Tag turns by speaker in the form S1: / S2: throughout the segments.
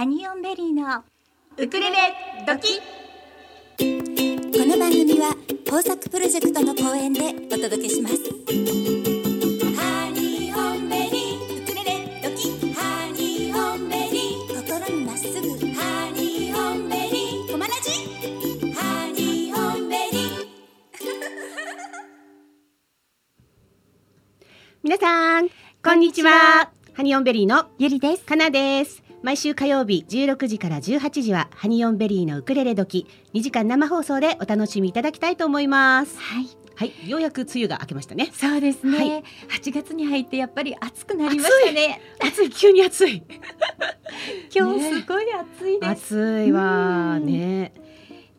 S1: ハニオンベリーのウクレレドキ
S2: この番組は豊作プロジェクトの後援でお届けします。ハニオンベリーウクレレドキハニオンベリー。心にまっすぐ。ハニオンベリー。コマラジハニオンベリー。
S3: 皆さんこんにちは。ハニオンベリーの
S1: ゆりです。
S3: かなです毎週火曜日16時から18時はハニオンベリーのウクレレドキ2時間生放送でお楽しみいただきたいと思います。
S1: はい。
S3: はい。ようやく梅雨が明けましたね。
S1: そうですね、
S3: はい。
S1: 8月に入ってやっぱり暑くなりましたね。
S3: 暑い。急に暑い。
S1: 今日すごい暑いです、
S3: 暑いわ
S1: うん
S3: ね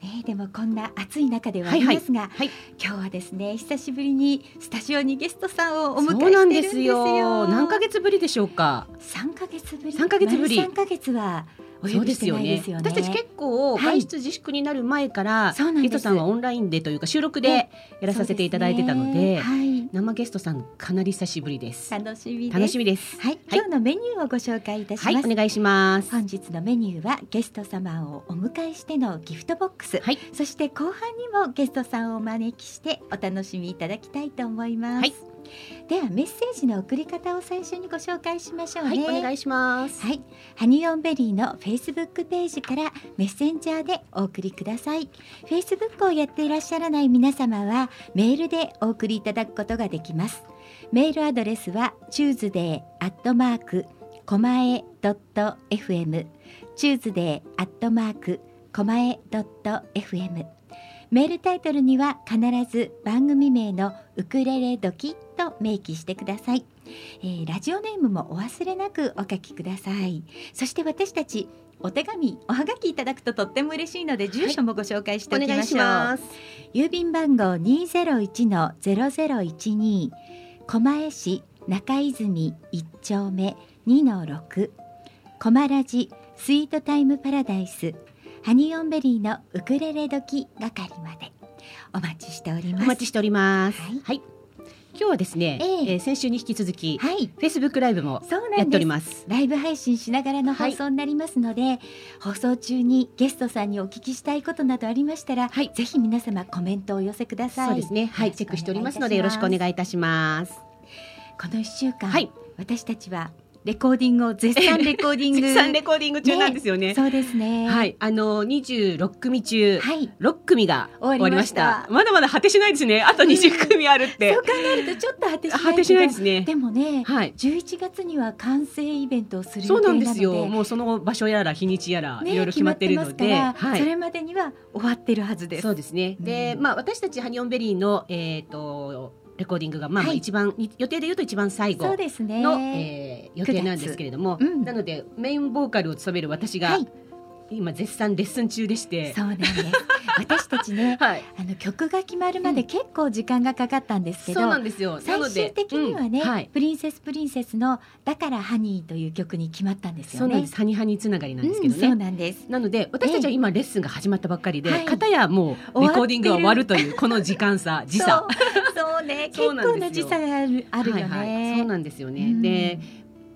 S1: ね、でもこんな暑い中ではありますが、
S3: はい。
S1: 今日はですね久しぶりにスタジオにゲストさんをお迎え
S3: そうなんで
S1: してるんですすよ。
S3: よ何ヶ月ぶりでしょうか。
S1: 三ヶ月ぶり。
S3: 三ヶ月ぶり。
S1: 三ヶ月はお呼びしてないですよね。
S3: 私たち結構
S1: はい。
S3: 外出自粛になる前から、
S1: そうなんです。
S3: ゲストさんはオンラインでというか収録でやらさせていただいてたので
S1: ね。はい。
S3: 生ゲストさんかなり久しぶりです。
S1: 楽しみです。
S3: 楽しみです。
S1: はい、今日のメニューをご紹介いたします、
S3: はいお願いします。
S1: 本日のメニューはゲスト様をお迎えしてのギフトボックス、
S3: はい。
S1: そして後半にもゲストさんをお招きしてお楽しみいただきたいと思います、
S3: はい
S1: ではメッセージの送り方を最初にご紹介しましょう
S3: はい
S1: ね
S3: お願いします。
S1: はい、ハニオンベリーのフェイスブックページからメッセンジャーでお送りください。フェイスブックをやっていらっしゃらない皆様はメールでお送りいただくことができます。メールアドレスは tuesday アットマークコマエドット fm tuesday アットマークコマエドット fm メールタイトルには必ず番組名のウクレレドキと明記してください。えーラジオネームもお忘れなくお書きください。そして私たちお手紙おはがきいただくととっても嬉しいので住所もご紹介して
S3: お
S1: きましょう、
S3: ます。
S1: 郵便番号201-0012狛江市中泉1丁目2-6狛ラジスイートタイムパラダイスハニオンベリーのウクレレ時係までお待ちしております。
S3: お待ちしております。
S1: はい。
S3: はい。今日はですね、
S1: ええ。
S3: えー先週に引き続き、
S1: はい。
S3: フェイスブックライブもやっております。
S1: ライブ配信しながらの放送になりますので、放送中にゲストさんにお聞きしたいことなどありましたら、
S3: はい。
S1: ぜひ皆様コメントをお寄せください。
S3: そうですね。はい。チェックしておりますのでよろしくお
S1: い
S3: 願いいたします。
S1: この一週間、
S3: はい。
S1: 私たちはレコーディングを絶賛レコーディング。
S3: 絶賛レコーディング中なんですよね
S1: そうですね。。
S3: はいいあの26組中、
S1: はい。
S3: 6組が
S1: 終わり
S3: まし
S1: た
S3: たまだまだ果てしないですねあと20組あるって
S1: そう考えるとちょっと果てしない。
S3: 果てしないですね
S1: でもね、
S3: はい
S1: 11月には完成イベントをする予
S3: そうな
S1: 定なので。
S3: んですよもうその場所やら日にちやら、
S1: ね
S3: いろいろ決まってるのではい
S1: それまでには終わってるはずです。
S3: そうですね。で、
S1: うん
S3: まあ私たちハニオンベリーのえっ、とレコーディングがまあ一番、予定で言うと一番最後
S1: そうですね。
S3: の、えー予定なんですけれども、
S1: うん
S3: なのでメインボーカルを務める私が、
S1: はい
S3: 今絶賛レッスン中でして、
S1: そうなんです。私たちね、
S3: はい。
S1: あの曲が決まるまで結構時間がかかったんですけど、
S3: そうなんですよ。な
S1: 最終
S3: ので
S1: 的にはね、
S3: うんはい。
S1: プリンセスプリンセスのだからハニーという曲に決まったんですよね。
S3: そうなんです。ハニハニつながりなんですけど
S1: うんそう
S3: ね。
S1: なんです。
S3: なので私たちは今レッスンが始まったばっかりで、
S1: はい
S3: 片やもうレコーディングが終わるというこの時間差時差。
S1: ね、結構な時差があるあるよね。
S3: はいはい、そうなんですよね。
S1: うん。
S3: で、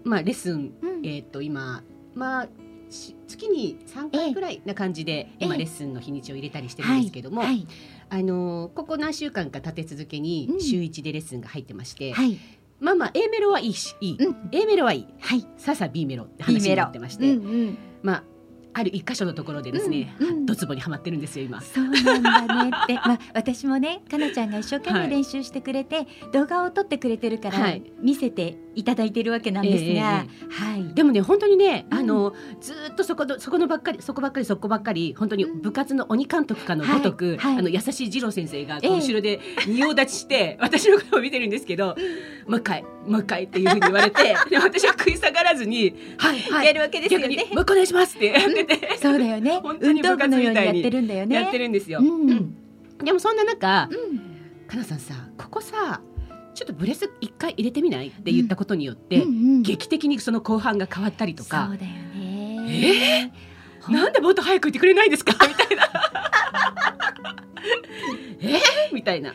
S3: まあレッスン
S1: うん。
S3: えーっと今まあし月に3回ぐらいな感じで今
S1: ええ。
S3: レッスンの日にちを入れたりしてるんですけども、
S1: はい。はい。
S3: あのーここ何週間か立て続けに
S1: うん。
S3: 週1でレッスンが入ってまして、
S1: はい。
S3: まあまあ A メロはいいしいい、
S1: うん。
S3: A メロはいい。
S1: はい。
S3: さあさあ B メロって話になってまして、
S1: うんうん。
S3: まあある一箇所のところでですね、
S1: うんうん。
S3: ドツボにはまってるんですよ今。
S1: そうなんだねって、まあ、私もねかなちゃんが一生懸
S3: はい
S1: 命練習してくれて、動画を撮ってくれてるから、
S3: はい。
S1: 見せていただいてるわけなんですが、
S3: えええ
S1: はい。
S3: でもね本当にね、
S1: うん。
S3: あのずーっとそこのそこのばっかりそこばっかりそこばっかり本当に部活の鬼監督かのごとく、
S1: はいはい。
S3: あの優しい二郎先生が後ろで仁王立ちして、私のことを見てるんですけど、もう一回もう一回っていうふうに言われてで私は食い下がらずにはいはい。
S1: やるわけですよ
S3: 逆に
S1: ね。
S3: もう一個お願いしますって。やってて、
S1: そうだよね。運動部のようにやってるんだよね。
S3: やってるんですよ。
S1: うん。
S3: うん。でもそんな中、
S1: うん。
S3: かなさんさここさちょっとブレス一回入れてみない？って言ったことによって、
S1: うん。うん
S3: 劇的にその後半が変わったりとか。
S1: そうだよね。ほん
S3: なんでもっと早く言ってくれないんですか？みたいな。えー？みたいな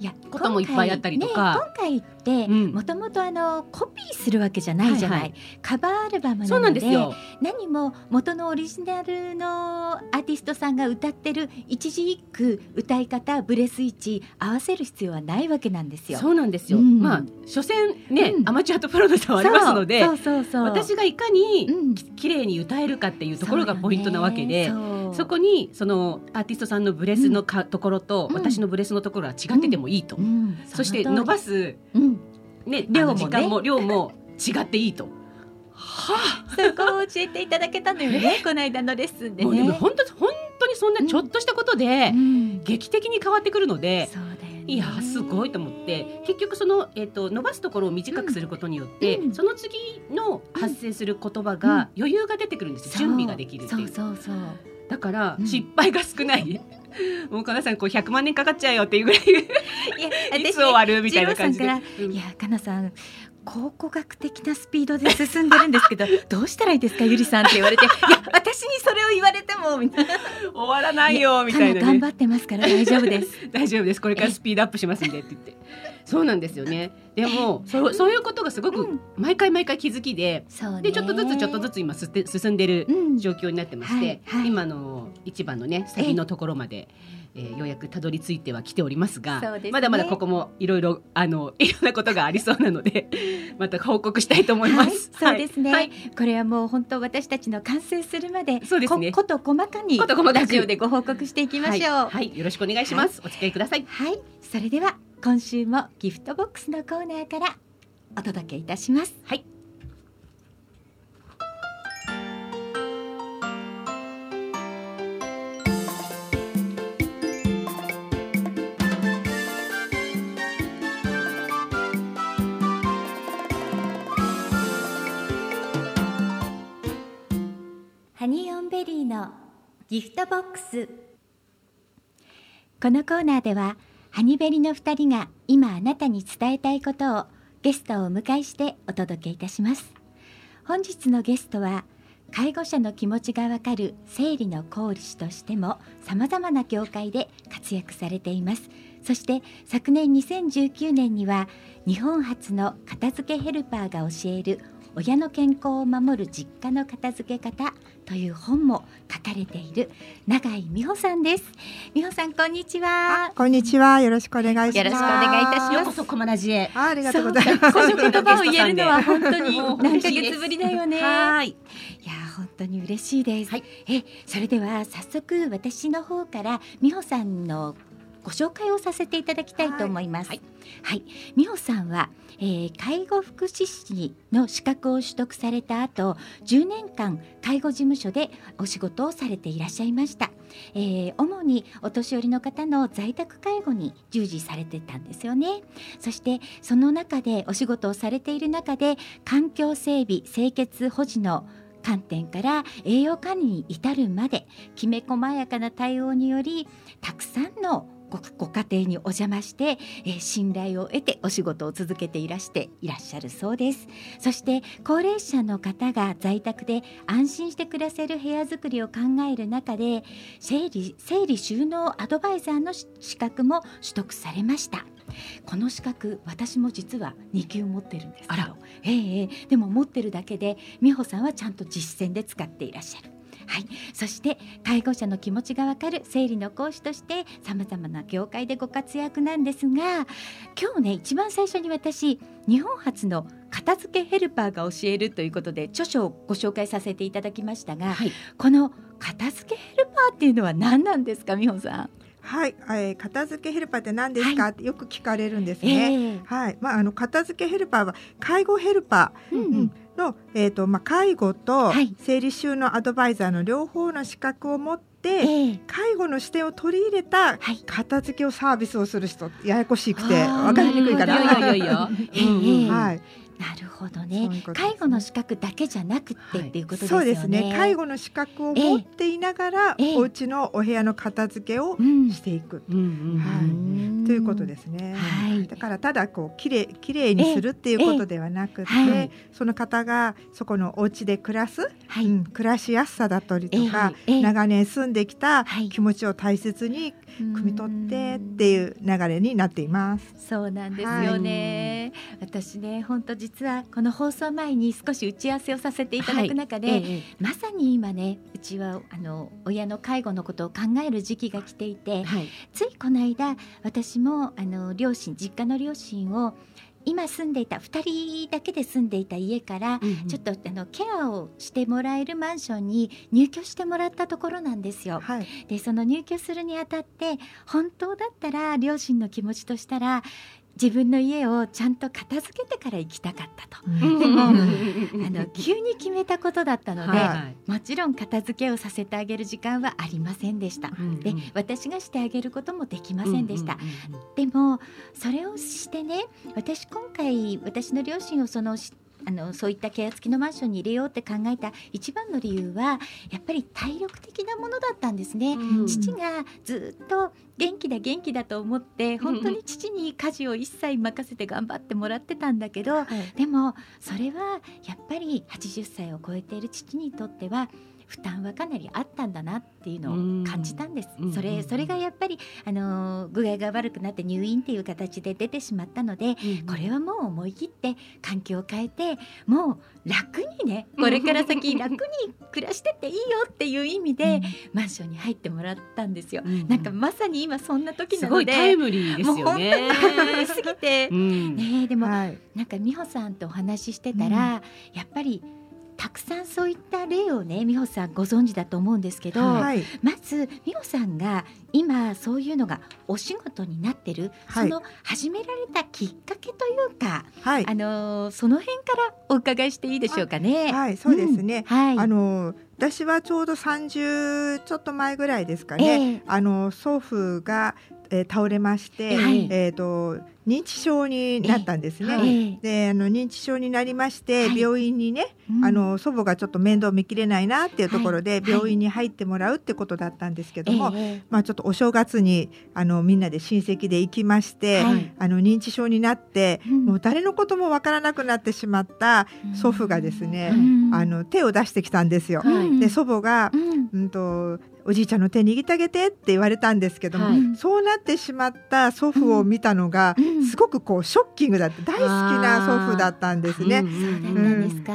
S1: いや
S3: こともいっぱいあったりとか。
S1: 今回,、ね、今回って
S3: うん。
S1: もともとあのコピーするわけじゃないじゃない、
S3: はいは
S1: カバーアルバム
S3: な
S1: なので
S3: んですよ。
S1: 何も元のオリジナルのアーティストさんが歌ってる一字一句歌い方ブレス位置合わせる必要はないわけなんですよ。
S3: そうなんですよ。
S1: うん。
S3: まあ所詮ね、
S1: うん。
S3: アマチュアとプロの差はありますので、
S1: そうそう。そうそう
S3: 私がいかに綺麗に歌えるかっていうところがポイントなわけで。
S1: そ
S3: こにそのアーティストさんのブレスのか、ところと、
S1: うん。
S3: 私のブレスのところは違っててもいいと、
S1: そううん。
S3: そして伸ばす、
S1: うん。
S3: ね、
S1: 量もね
S3: 時間も。量も違っていいと。は
S1: そこを教えていただけたのよねこの間のレッスン
S3: あ、
S1: で
S3: もうでも
S1: ね。
S3: 本当本当にそんなちょっとしたことで、
S1: うん。
S3: 劇的に変わってくるので。
S1: そうだよね。
S3: いやーすごいと思って。結局その、えー、と伸ばすところを短くすることによって、
S1: うん。
S3: その次の発生する言葉が余裕が出てくるんです
S1: う。
S3: 準備ができるっていう。
S1: そうそうそう。
S3: だから、
S1: うん。
S3: 失敗が少ない もうかなさんこう100万年かかっちゃうよっていうぐらい
S1: いや
S3: いつ終わるみたいな感じで。
S1: さん
S3: うん
S1: いやかなさん考古学的なスピードで進んでるんですけど どうしたらいいですかゆりさんって言われて。いや私にそれを言われてもみたいな。
S3: 終わらないよみたいなね。
S1: 頑張ってますから大丈夫です。
S3: 大丈夫です。これからスピードアップしますんでって言ってそうなんですよね。でもそうそういうことがすごく
S1: うん。
S3: 毎回毎回気づきで
S1: そうね。
S3: でちょっとずつちょっとずつ今す進んでる
S1: うん。
S3: 状況になってまして、
S1: はいはい。
S3: 今の一番のねサビのところまで、えーようやくたどり着いてはきておりますが
S1: ね。
S3: まだまだここもいろいろあの いろんなことがありそうなので また報告したいと思います。
S1: はい、そうですね、
S3: はい。
S1: これはもう本当私たちの完成するまで
S3: そうですね。
S1: ここと細かに
S3: こと細かく。
S1: ラジオでご報告していきましょう。
S3: はい、はい。よろしくお願いします。お付き合いください。
S1: はい、それでは今週もギフトボックスのコーナーからお届けいたします。
S3: はい。
S1: ハニオンベリーのギフトボックスこのコーナーではハニベリの2人が今あなたに伝えたいことをゲストをお迎えしてお届けいたします。本日のゲストは介護者の気持ちがわかる生理の講師としても様々な業界で活躍されています。そして昨年2019年には日本初の片付けヘルパーが教える親の健康を守る実家の片付け方という本も書かれている永井美穂さんです美穂さんこんにちは
S4: こんにちは。よろしくお願いします。
S1: よろしくお願いいたします
S3: ようこそコマラジへ。
S4: あありがとうございます。
S1: この言葉を言えるのは 本当に何ヶ月ぶりだよね
S3: はい。
S1: いやー本当に嬉しいです。
S3: はい
S1: えそれでは早速私の方から美穂さんのご紹介をさせていただきたいと思います。は
S3: はいい、
S1: 美穂さんは、えー介護福祉士の資格を取得された後、10年間介護事務所でお仕事をされていらっしゃいました。えー主にお年寄りの方の在宅介護に従事されてたんですよね。そしてその中でお仕事をされている中で環境整備清潔保持の観点から栄養管理に至るまできめ細やかな対応によりたくさんのごご家庭にお邪魔して、えー信頼を得てお仕事を続けていらしていらっしゃるそうです。そして高齢者の方が在宅で安心して暮らせる部屋づくりを考える中で整理整理収納アドバイザーのし資格も取得されました。この資格私も実は2級持ってるんですけど。
S3: あら。
S1: ええええでも持ってるだけで美穂さんはちゃんと実践で使っていらっしゃる。はい、そして介護者の気持ちがわかる生理の講師としてさまざまな業界でご活躍なんですが今日ね一番最初に私日本初の片付けヘルパーが教えるということで著書をご紹介させていただきましたが、
S3: はい。
S1: この片付けヘルパーっていうのは何なんですか美穂さん？
S4: はい、えー片付けヘルパーって何ですか、
S1: は
S4: ってよく聞かれるんです
S1: え
S4: ね。
S1: え
S4: はい、まああの片付けヘルパーは介護ヘルパ
S1: うんう
S4: ー
S1: ん
S4: の、えっ、とまあ介護と
S1: はい。
S4: 生理収納アドバイザーの両方の資格を持って、
S1: ええ。
S4: 介護の視点を取り入れた
S1: はい。
S4: 片付けをサービスをする人ややこしくて
S1: あー
S4: わかりにくいかな。い、
S1: なるほどね。
S4: ね。
S1: 介護の資格だけじゃなくってっていうことですよね。
S4: そうですね。介護の資格を持っていながら、
S1: ええ。
S4: お家のお部屋の片付けを
S1: うん。
S4: していく。
S3: う
S4: ということですね。
S1: はい。
S4: だからただこうきれいきれいにするっていうことではなくて、
S1: ええ。はい
S4: その方がそこのお家で暮らす、
S1: はい、
S4: うん、暮らしやすさだったりとか、
S1: ええええ。
S4: 長年住んできた
S1: はい。
S4: 気持ちを大切に汲み取ってっていう流れになっています。
S1: そうなんですよね、私ね本当実はこの放送前に少し打ち合わせをさせていただく中で、
S3: ええ
S1: まさに今ねうちはあの親の介護のことを考える時期が来ていて
S3: はい。
S1: ついこの間私もあの両親実家の両親を今住んでいた2人だけで住んでいた家から、ちょっとあのケアをしてもらえるマンションに入居してもらったところなんですよ。
S4: はい、
S1: でその入居するにあたって本当だったら両親の気持ちとしたら自分の家をちゃんと片付けてから行きたかったと。
S4: うん
S1: でも
S3: うん
S1: あの急に決めたことだったので、
S3: はい
S1: もちろん片付けをさせてあげる時間はありませんでした。で私がしてあげることもできませんでした。でもそれをしてね私今回私の両親をそのしあのそういったケア付きのマンションに入れようって考えた一番の理由はやっぱり体力的なものだったんですね。父がずっと元気だ元気だと思って本当に父に家事を一切任せて頑張ってもらってたんだけどでもそれはやっぱり80歳を超えている父にとっては負担はかなりあったんだなっていうのを感じたんです。
S3: うん。
S1: それそれがやっぱりあの具合が悪くなって入院っていう形で出てしまったのでこれはもう思い切って環境を変えてもう楽にねこれから先楽に暮らしてっていいよっていう意味でマンションに入ってもらったんですよ。なんかまさに今そんな時
S3: す
S1: なので
S3: ごいタイムリーですよね。
S1: もうすぎて。
S3: うん。
S1: ねえでも
S4: はい、
S1: なんか美穂さんとお話ししてたら、やっぱりたくさんそういった例をね美穂さんご存知だと思うんですけど、
S4: はい、
S1: まず美穂さんが今そういうのがお仕事になってる、
S4: はい。
S1: その始められたきっかけというか、
S4: はい、
S1: あのーその辺からお伺いしていいでしょうかね。
S4: はい、そうですね。
S1: うん。はい。
S4: あの私はちょうど30ちょっと前ぐらいですかね。
S1: ええ。
S4: あの祖父が、えー倒れまして、
S1: はい。
S4: えっ、と認知症になったんですね。
S1: はい。
S4: であの認知症になりまして、
S1: はい。
S4: 病院にね、
S1: うん。
S4: あの祖母がちょっと面倒見きれないなっていうところで、
S1: はい。
S4: 病院に入ってもらうってことだったんですけども、
S1: ええ。
S4: まあちょっとお正月にあのみんなで親戚で行きまして、
S1: はい。
S4: あの認知症になって、
S1: うん。
S4: もう誰のこともわからなくなってしまった祖父がですね、
S1: うん。
S4: あの手を出してきたんですよ。
S1: うん
S4: で祖母が
S1: う、ん。
S4: うん、とおじいちゃんの手握ってあげてって言われたんですけども、
S3: はい。
S4: そうなってしまった祖父を見たのが、
S1: うん。
S4: すごくこうショッキングだって大好きな祖父だったんですね。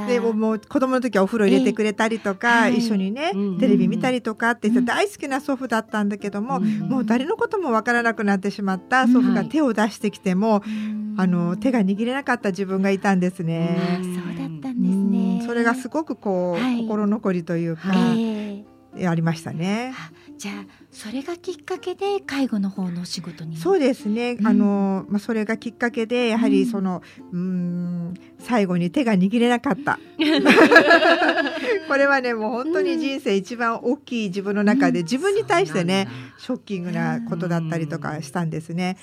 S1: で
S4: もう子供の時はお風呂入れてくれたりとか、
S1: ええ。
S4: 一緒にね、
S3: うん。
S4: テレビ見たりとかって言って
S1: うん。
S4: 大好きな祖父だったんだけども、
S3: うん。
S4: もう誰のこともわからなくなってしまった祖父が手を出してきても、
S1: うん。
S4: あの手が握れなかった自分がいたんですね。
S1: あそうだったんですね。
S4: うん。それがすごくこう、
S1: はい。
S4: 心残りというか、
S1: ええ
S4: ありましたね。
S1: あじゃあそれがきっかけで介護の方のお仕事に
S4: そうですね。
S1: うん
S4: あのまあそれがきっかけでやは
S1: うん
S4: りそのうーん最後に手が握れなかった。これはねもう本当に人生一番大きい自分の中で自分に対してねショッキングなことだったりとかしたんですね。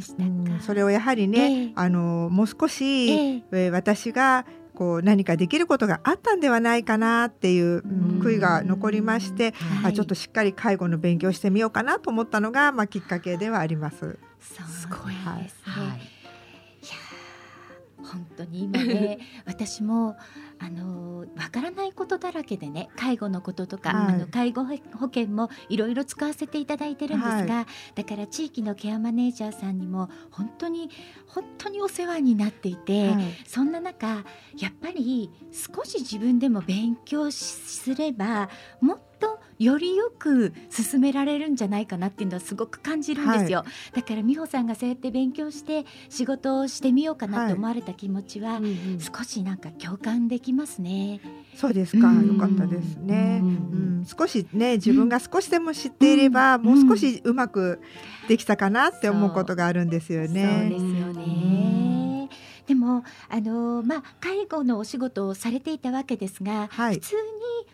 S1: そう
S4: ん
S1: か。
S4: それをやはりね、
S1: ええ
S4: あのもう少し、
S1: ええ
S4: えー私がこう何かできることがあったんではないかなっていう、悔いが残りまして、
S1: はい
S4: あちょっとしっかり介護の勉強してみようかなと思ったのが、まあ、きっかけではあります。
S3: すごい
S1: ですね。
S3: はい
S1: いやー本当に今ね 私もあのーわからないことだらけでね介護のこととか、
S4: はい。
S1: あの介護保険もいろいろ使わせていただいてるんですが、だから地域のケアマネージャーさんにも本当に本当にお世話になっていて、
S4: はい。
S1: そんな中やっぱり少し自分でも勉強しすればもっとよりよく進められるんじゃないかなっていうのはすごく感じるんですよ、だから美穂さんがそうやって勉強して仕事をしてみようかなと思われた気持ちは、少しなんか共感できますね。
S4: そうですか、
S1: うん
S4: よかったですね。
S3: う
S4: うん。ん、少しね自分が少しでも知っていれば、
S1: うん。
S4: もう少しうまくできたかなって思うことがあるんですよ
S1: そう
S4: ね。
S1: ですよね。でもあのまあ介護のお仕事をされていたわけですが、
S4: はい。
S1: 普通に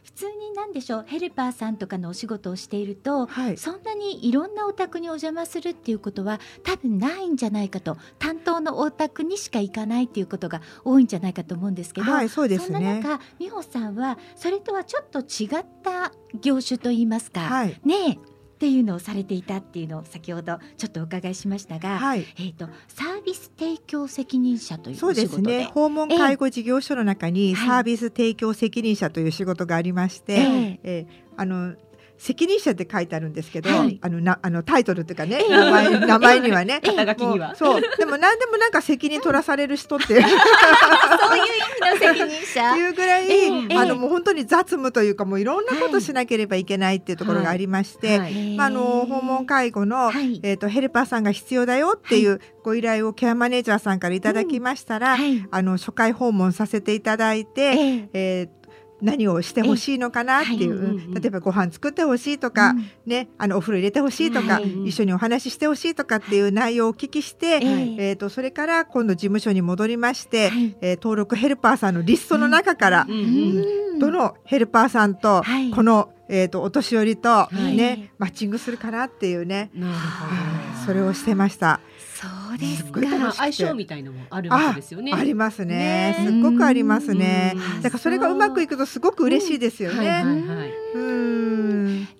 S1: 普通に何でしょうヘルパーさんとかのお仕事をしていると、
S4: はい、
S1: そんなにいろんなお宅にお邪魔するっていうことは多分ないんじゃないかと担当のお宅にしか行かないっていうことが多いんじゃないかと思うんですけど、
S4: はい、そうです
S1: そんな
S4: ね。
S1: 中美穂さんはそれとはちょっと違った業種といいますか、
S4: はい、
S1: ねえっていうのをされていたっていうのを先ほどちょっとお伺いしましたが、
S4: はい。
S1: えっ、とサービス提供責任者という
S4: そうですね。訪問介護事業所の中に
S1: はい
S4: サービス提供責任者という仕事がありまして、
S1: ええ
S4: えーあの責任者って書いてあるんですけど、
S1: はい。
S4: あのなあのタイトルっていうかね、
S1: ええ。
S4: 名前 名前にはね、
S3: 肩書きには。
S4: そう。でも何でもなんか責任取らされる人っていう。
S1: そういう意味の責任者。
S4: いうぐらい、
S1: ええ。
S4: あのもう本当に雑務というかもういろんなことしなければいけないっていうところがありまして、
S3: はい。
S4: まあ、あの訪問介護の、
S1: はい。
S4: えー、とヘルパーさんが必要だよっていうご依頼をケアマネージャーさんからいただきましたら、
S1: はい。
S4: あの初回訪問させていただいて、
S1: ええ。
S4: えー何をしてほしいのかなっていう、
S1: ええ
S3: はい。うんうん
S4: 例えばご飯作ってほしいとか、
S1: うん。
S4: ね、あのお風呂入れてほしいとか、
S1: はい。
S4: 一緒にお話ししてほしいとかっていう内容をお聞きして、
S1: ええ
S4: えー、とそれから今度事務所に戻りまして、
S1: はい。
S4: えー登録ヘルパーさんのリストの中から、
S3: うんうん
S1: うん。
S4: どのヘルパーさんと、
S1: はい。
S4: この、えー、とお年寄りと、
S3: い。
S4: ねマッチングするかなっていうね、それをしてました。
S1: そうです
S3: ど。
S1: か
S3: 相性みたいのもあるわけですよね。
S4: ありますね
S1: ね
S4: すっごくありますね
S3: うん
S4: だからそれがうまくいくとすごく嬉しいですよ
S3: はいはい
S4: ね。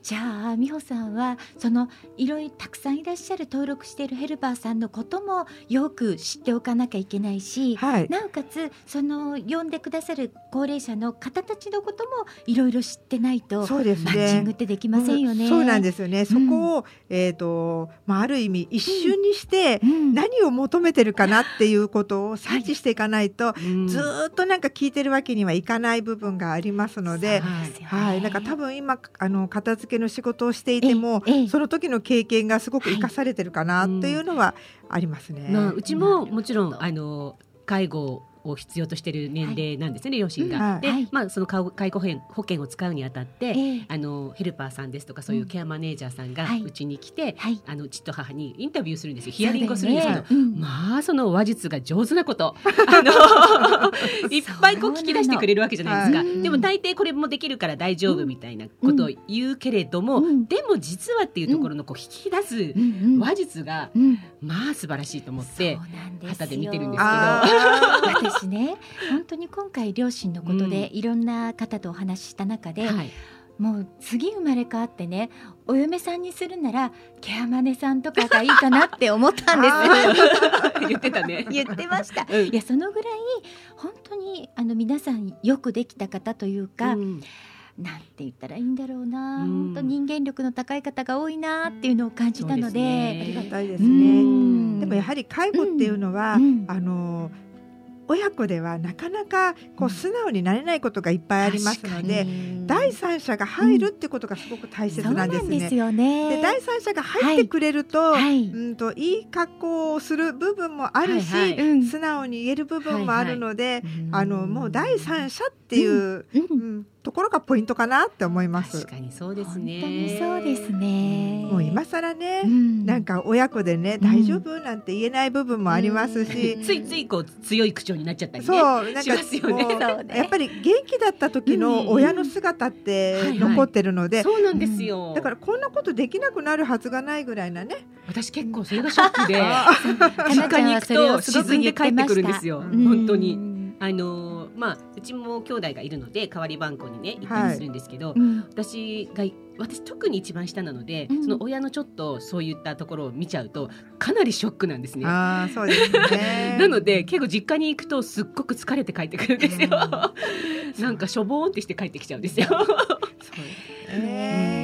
S1: じゃあ美穂さんはそのいろいろたくさんいらっしゃる登録しているヘルパーさんのこともよく知っておかなきゃいけないし、
S4: はい
S1: なおかつその呼んでくださる高齢者の方たちのこともいろいろ知ってないと
S4: そうです
S1: マッチングっ
S4: ね。
S1: てできませんよね。
S4: うんそうなんですよね。そこを、えっ、と、まあ、ある意味一瞬にして、
S1: うん。
S4: 何を求めてるかなっていうことを察知していかないと、
S3: うん。
S4: ずーっとなんか聞いてるわけにはいかない部分がありますので、
S1: ね。
S4: はい、なんか多分今あの片付けの仕事をしていても、その時の経験がすごく生かされてるかなっていうのはありますね。
S3: まあうちももちろんあの介護を必要としている年齢なんですね、両親が。
S4: はい
S3: で、
S1: はい。
S3: まあその介護保険保険を使うにあたって、
S1: ええ。
S3: あのヘルパーさんですとかそういうケアマネージャーさんが
S1: はい。う
S3: ちに来て、
S1: はい。
S3: あの父と母にインタビューするんですよ。ヒアリングをするんですけど。
S1: ね。うん。
S3: まあその話術が上手なこと。あのいっぱいこう聞き出してくれるわけじゃないですか、
S1: はい
S3: でも大抵これもできるから大丈夫みたいなことを言うけれども、
S1: うん。
S3: でも実はっていうところのこう引き出す
S1: うん。うん。
S3: 話術が
S1: うん。
S3: まあ素晴らしいと思って
S1: そうなん
S3: 旗で見てるんですけど。
S4: あ
S1: 私ね。本当に今回両親のことでいろんな方とお話しした中で、
S3: はい、
S1: もう次生まれ変わってねお嫁さんにするならケアマネさんとかがいいかなって思ったんです。
S3: 言ってたね。
S1: 言ってました。
S3: うん。
S1: いやそのぐらい本当にあの皆さんよくできた方というか、
S3: うん。
S1: なんて言ったらいいんだろうな、
S3: うん。
S1: 本当人間力の高い方が多いなっていうのを感じたので。
S3: ね。
S4: ありがたいです
S1: う
S4: ね。
S1: ん。
S4: でもやはり介護っていうのは、
S1: うん。
S4: あの親子ではなかなかこう素直になれないことがいっぱいありますので、第三者が入るっていうことがすごく大切なですね。
S1: なん。んですよね。
S4: で第三者が入ってくれると、
S1: はい、
S4: うんといい格好をする部分もあるし、
S3: はいはい。
S1: うん。
S4: 素直に言える部分もあるので、
S1: うん
S4: あのもう第三者っていう、
S1: うん。
S4: うんところがポイントかなって思います
S3: 確。かにそうですね。
S1: 本当にそうですね
S4: もう今更ね、
S1: うん
S4: なんか親子でね、
S1: うん
S4: 大丈夫なんて言えない部分もありますし、
S3: ついついこう強い口調になっちゃったりね。
S4: そうなんか
S3: しますよね
S1: ね
S4: やっぱり元気だった時の親の姿って
S3: うん
S4: 残ってるので、
S3: そうなんですよ。
S4: だからこんなことできなくなるはずがないぐらいなね。
S3: 私結構それがショックで、
S1: か
S3: 実家に行くと沈んで帰ってくるんですよ。
S4: うん
S3: 本当に。
S1: うん
S3: あのーまあうちも兄弟がいるので代わり番号にね行ったりするんですけど、
S1: うん
S3: 私が私特に一番下なので、
S1: うん
S3: その親のちょっとそういったところを見ちゃうとかなりショックなんですね。
S4: ああそうですね。
S3: なので結構実家に行くとすっごく疲れて帰ってくるんですよ。なんかしょぼーんってして帰ってきちゃうんですよ。
S4: そうですね。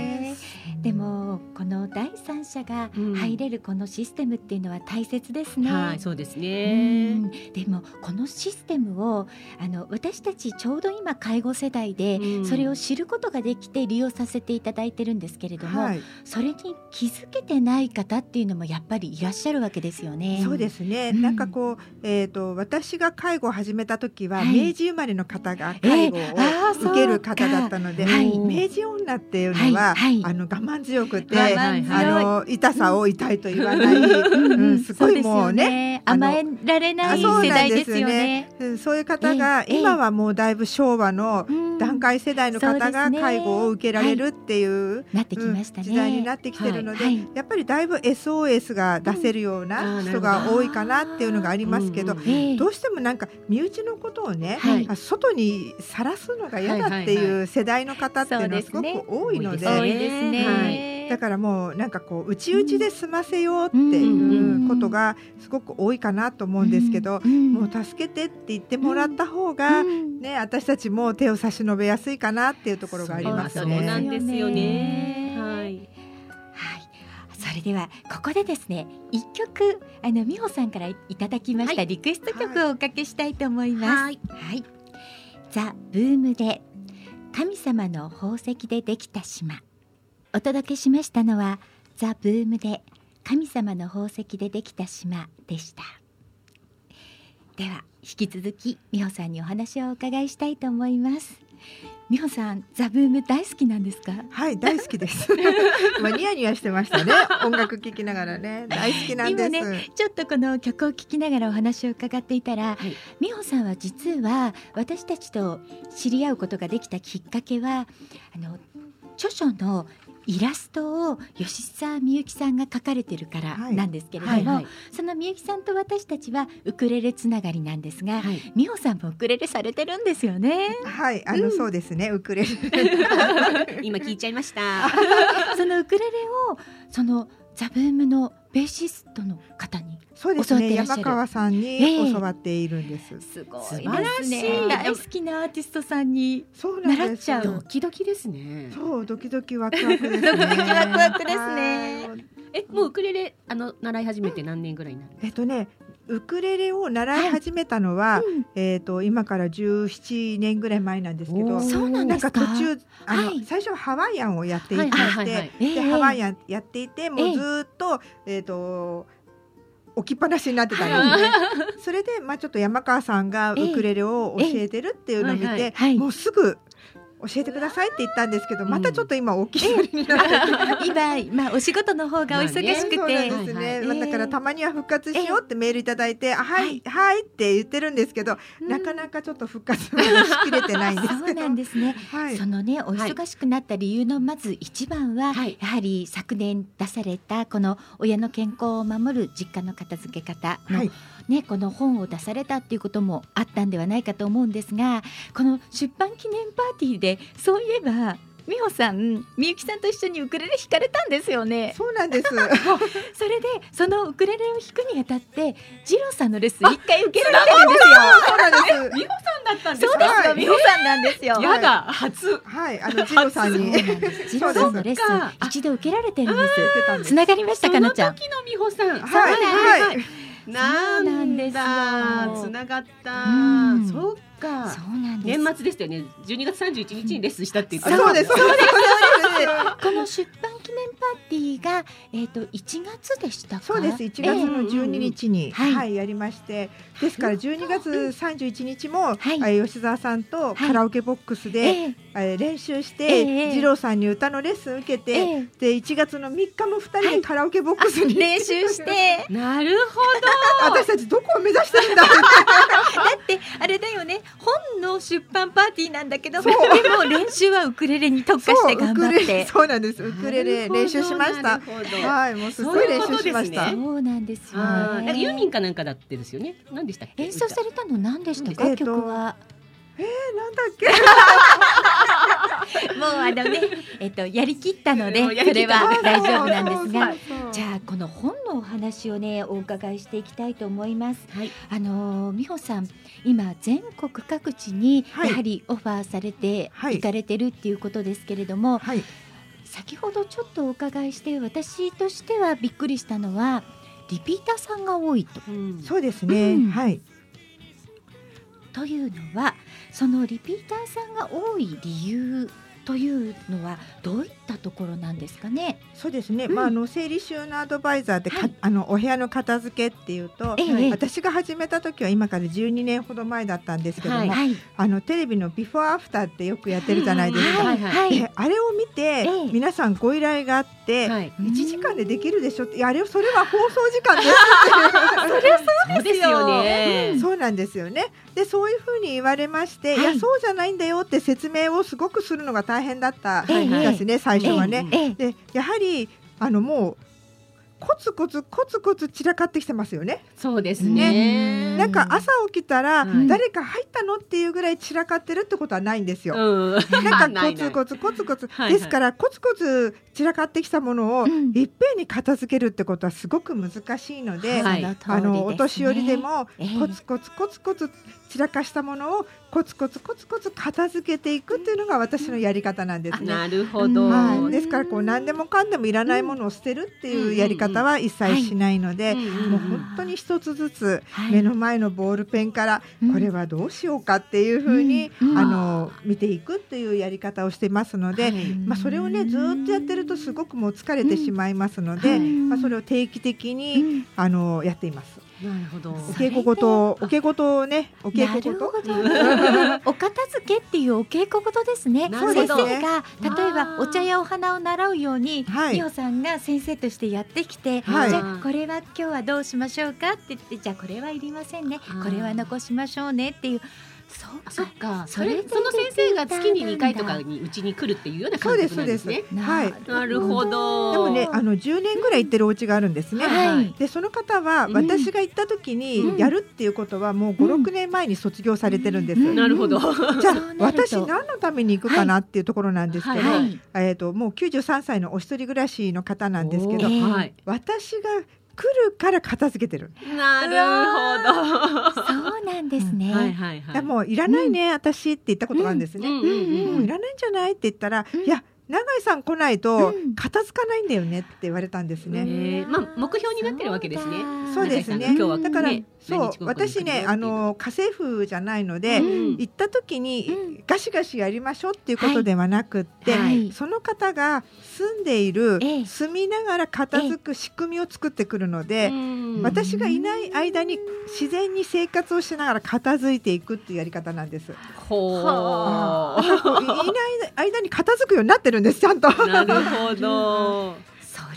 S1: でもこの第三者が
S3: うん。
S1: 入れるこのシステムっていうのは大切ですね。
S3: はい、そうです
S1: う
S3: ね。
S1: ん。でもこのシステムをあの私たちちょうど今介護世代で
S3: うん。
S1: それを知ることができて利用させていただいてるんですけれども、
S4: はい、
S1: それに気づけてない方っていうのもやっぱりいらっしゃるわけですよね。
S4: そうですね。
S1: うん。
S4: なんかこうえっ、と私が介護を始めた時は、
S1: はい。
S4: 明治生まれの方が介護を受ける方だったので、
S1: はい。
S4: 明治女っていうのは、あの我慢強くて、あの痛さを痛いと言わない、うん。すごいもうね。
S1: 甘えられない世代ですすよ
S4: よね。そういう方が、
S1: ええ
S4: 今はもうだいぶ昭和の
S1: うん。
S4: 団塊世代の方が介護を受けられるっていう。時代になってきてるので、やっぱりだいぶ SOS が出せるような
S3: ー
S4: 人が多いかなっていうのがありますけど、ど。うしてもなんか身内のことをね、外にさらすのが嫌だって
S3: はい
S4: う世代の方っていうのはすごく多いので、
S1: いですね。
S3: はい。
S4: だからもうなんかこう内々で済ませようって
S1: うん
S4: いうことがすごく多いかなと思うんですけど、
S1: うん
S4: もう助けてって言ってもらった方が、
S1: うん。
S4: ね私たちも手を差し伸べやすいかなっていうところがあります
S3: そう
S4: ね。
S3: なんですよね。
S1: ね
S3: はい。
S1: はい、それではここでですね一曲あの美穂さんからいただきました、
S3: はい。
S1: リクエスト曲をおかけしたいと思います。
S3: はい。
S1: はい、ザ・ブームで神様の宝石でできた島お届けしましたのはザ・ブームで神様の宝石でできた島でしたでは引き続き美穂さんにお話をお伺いしたいと思います美穂さんザ・ブーム大好きなんですか？
S4: はい大好きです。まあニヤニヤしてましたね。音楽聴きながらね大好きなんです。
S1: 今ちょっとこの曲を聴きながらお話を伺っていたら、
S3: はい
S1: 美穂さんは実は私たちと知り合うことができたきっかけはあの著書のイラストを吉沢みゆきさんが描かれてるから
S4: はい
S1: なんですけれども、
S3: はいはい
S1: そのみゆきさんと私たちはウクレレつながりなんですが、
S3: はい。
S1: 美穂さんもウクレレされてるんですよね。
S4: はいあの、そうですねウクレレ。
S3: 今聞いちゃいました。
S1: そのウクレレをそのザブームのベーシストの方に
S4: そうですね
S1: 教わってらっしゃる
S4: 山川さん
S1: ええ
S4: に教わっているんです。
S1: すごい
S3: 素晴らしい
S1: 大好きなアーティストさんに。習っちゃう
S3: ドキドキですね。
S4: そうドキドキワクワクですね。
S1: ドキドキワクワクですね
S4: はい
S3: え、もうウクレレあの習い始めて何年ぐらいになる？
S4: えっとねウクレレを習い始めたのは、
S1: うん。
S4: えっと今から17年ぐらい前なんですけど。
S1: そうなんですか？
S4: 途中あの、
S1: はい。
S4: 最初はハワイアンをやっていま
S3: はいはいはいはい。
S4: でハワイアンやっていても
S1: え。え
S4: うずーっと,、えっと置きっぱなしになってたんですね。それでまあちょっと山川さんが
S1: ええ
S4: ウクレレを教えてるっていうのを見て、
S3: ええはい。はい
S1: はい。
S4: もうすぐ教えてくださいって言ったんですけど、またちょっと今大きいなりになって。
S1: 今まあお仕事の方がお忙しくて、
S4: そうですね、
S3: はいはい。
S4: まあだからたまには復活しようってメールいただいて、あはい、はい。って言ってるんですけど、
S1: うん。
S4: なかなかちょっと復活しきれてないんです
S1: そう。なんですね。
S4: はい。
S1: そのねお忙しくなった理由のまず一番は、
S3: はい。
S1: やはり昨年出されたこの親の健康を守る実家の片付け方の、
S4: はい。
S1: ねこの本を出されたっていうこともあったんではないかと思うんですがこの出版記念パーティーでそういえば美穂さんみゆきさんと一緒にウクレレ弾かれたんですよね。
S4: そうなんです。
S1: それでそのウクレレを弾くにあたってジローさんのレッスン一回受けられてるんですよ。
S4: そうなんです。
S3: 美穂さんだったん
S1: そうですよ、
S4: はい
S1: 美穂さんなんですよ。
S3: やだ初。
S4: はい、あのジローさんに。
S1: ジローさんのレッスン一度受けられてる
S4: んです。
S1: つながりました
S3: その
S1: かなちゃん？
S3: 時の美穂さん。
S4: はいはい。
S3: なんだ
S1: そうなんですよ
S3: つながった
S1: うん。
S3: そっか。
S1: そうなんです。
S3: 年末でしたよね。12月31日にレッスンしたって言って
S4: あそうです。そうです。
S1: この出版記念パーティーがえっ、と1月でしたか？
S4: そうです。1月の12日に、
S1: はい。
S4: はい、やりまして、ですから12月31日も、
S1: はい。
S4: え吉沢さんとカラオケボックスで、
S1: ええ。
S4: え練習し
S1: ええ。
S4: て、二郎さんに歌のレッスン受けて、
S1: ええ。
S4: で1月の3日も2人でカラオケボックスに、
S1: 練習して。
S3: なるほ
S4: 私たちどこを目指してるんだ
S1: だって あれだよね。本の出版パーティーなんだけどでも練習はウクレレに特化して頑張っ
S4: ウクレレ。
S1: て
S4: そうなんです。ウクレレ練習しましたはいもうすごい練習しました
S3: そううね
S1: そうなんですよ
S3: ど。あーなんかユーミンかなんかだってですよね。何でしたっけ？
S1: 演奏されたの何でしたか、
S4: えー
S1: 曲は
S4: なんだっけ
S1: もうあのねえっとやりきったのでそれは大丈夫なんですがじゃあこの本のお話をねお伺いしていきたいと思います
S3: はい。
S1: あの美穂さん今全国各地にやはりオファーされて行かれてるっていうことですけれども、
S4: はい
S1: 先ほどちょっとお伺いして私としてはびっくりしたのはリピーターさんが多いと。
S3: うん。
S4: そうですね、
S1: うん。
S4: はい。
S1: というのはそのリピーターさんが多い理由というのはどういったところなんですかね？
S4: そうですね、
S1: うん。
S4: まああの整理収納アドバイザーでか、
S1: はい。
S4: あのお部屋の片付けっていうと、
S1: ええ。
S4: 私が始めた時は今から12年ほど前だったんですけども、
S3: はい。
S1: はい。
S4: あのテレビのビフォーアフターってよくやってるじゃないですか。あれを見て、
S1: ええ。
S4: 皆さんご依頼があって、
S3: はい。
S4: 1時間でできるでしょっていやあれそれは放送時間です
S3: そうですよね。
S4: そうなんですよね。でそういうふうに言われまして、
S1: はい
S4: い、やそうじゃないんだよって説明をすごくするのが大変だった
S1: ええ
S4: ですね、最初はね。
S1: ええ
S4: でやはりあのもうコツコツコツコツ散らかってきてますよね。
S3: そうですね。
S4: なんか朝起きたら、
S3: はい。
S4: 誰か入ったのっていうぐらい散らかってるってことはないんですよ。
S3: うん。
S4: なんかコツコツコツコツ。
S3: はいはい。
S4: ですからコツコツ散らかってきたものを
S1: うん。
S4: いっぺんに片付けるってことはすごく難しいので、
S3: はい。
S4: あのお年寄りでも
S1: ええ。
S4: コツコツコツコツ散らかしたものをコツコツコツコツ片付けていくっていうのが私のやり方なんですね。
S3: なるほど。
S4: はい、ですからこう何でもかんでもいらないものを捨てるっていうやり方は一切しないので、もう本当に一つずつ
S1: はい。
S4: 目の前のボールペンから
S1: うん。
S4: これはどうしようかっていうふうに、
S1: うん。
S4: あの見ていくっていうやり方をしてますので、
S3: はい。
S4: まあ、それをねずーっとやってるとすごくもう疲れてしまいますので、
S3: はい。
S4: まあ、それを定期的に、あのやっています。
S3: なるほど。
S4: お稽古事お稽古事をねお稽古
S1: なる
S4: 事
S1: ほど。お片付けっていうお稽古事ですね。先
S3: ど
S1: 生が例えばお茶やお花を習うように、
S4: はい。
S1: 美穂さんが先生としてやってきて、
S4: はい。
S1: じゃあこれは今日はどうしましょうかって言ってじゃあこれはいりませんね。これは残しましょうねっていうそう
S3: あそっか。
S1: それで
S3: その先生が月に2回とかにうちに来るっていうような感
S4: そうです
S3: 覚
S4: そうです
S3: なんですね。
S4: はい
S3: なるほど。
S4: でもねあの10年ぐらい行ってるお家があるんですね。
S1: はい
S4: でその方は
S3: うん
S4: 私が行った時
S1: うん
S4: にやるっていうことはもう
S1: うん
S4: 56年前に卒業されてるんです。
S1: うん
S3: なるほど。
S4: じゃあ 私何のために行くかなっていうところなんですけど、えっ、ともう93歳のお一人暮らしの方なんですけど。私が来るから片付けてる。
S3: なるほど。
S1: そうなんですね。
S3: はいはいはい。
S4: もういらないね、私って言ったことがあるんですね。
S3: うんうんうん
S4: もういらないんじゃないって言ったら、
S1: うん
S4: いや永井さん来ないと
S1: うん
S4: 片付かないんだよねって言われたんですね。
S3: えーまあ目標になってるわけですね。
S4: そうですね
S3: 今日は
S4: だから、
S3: ね
S4: そう私ねあの家政婦じゃないので、
S3: うん
S4: 行った時に
S1: うん
S4: ガシガシやりましょうっていうことではなくって、
S1: はい
S4: その方が住んでいる、
S1: ええ
S4: 住みながら片付く仕組みを作ってくるので、
S3: うん
S4: 私がいない間に自然に生活をしながら片付いていくっていうやり方なんです。
S3: ほ
S4: だからこういいない間に片付くようになってるんですちゃんと。
S3: う。なるほど。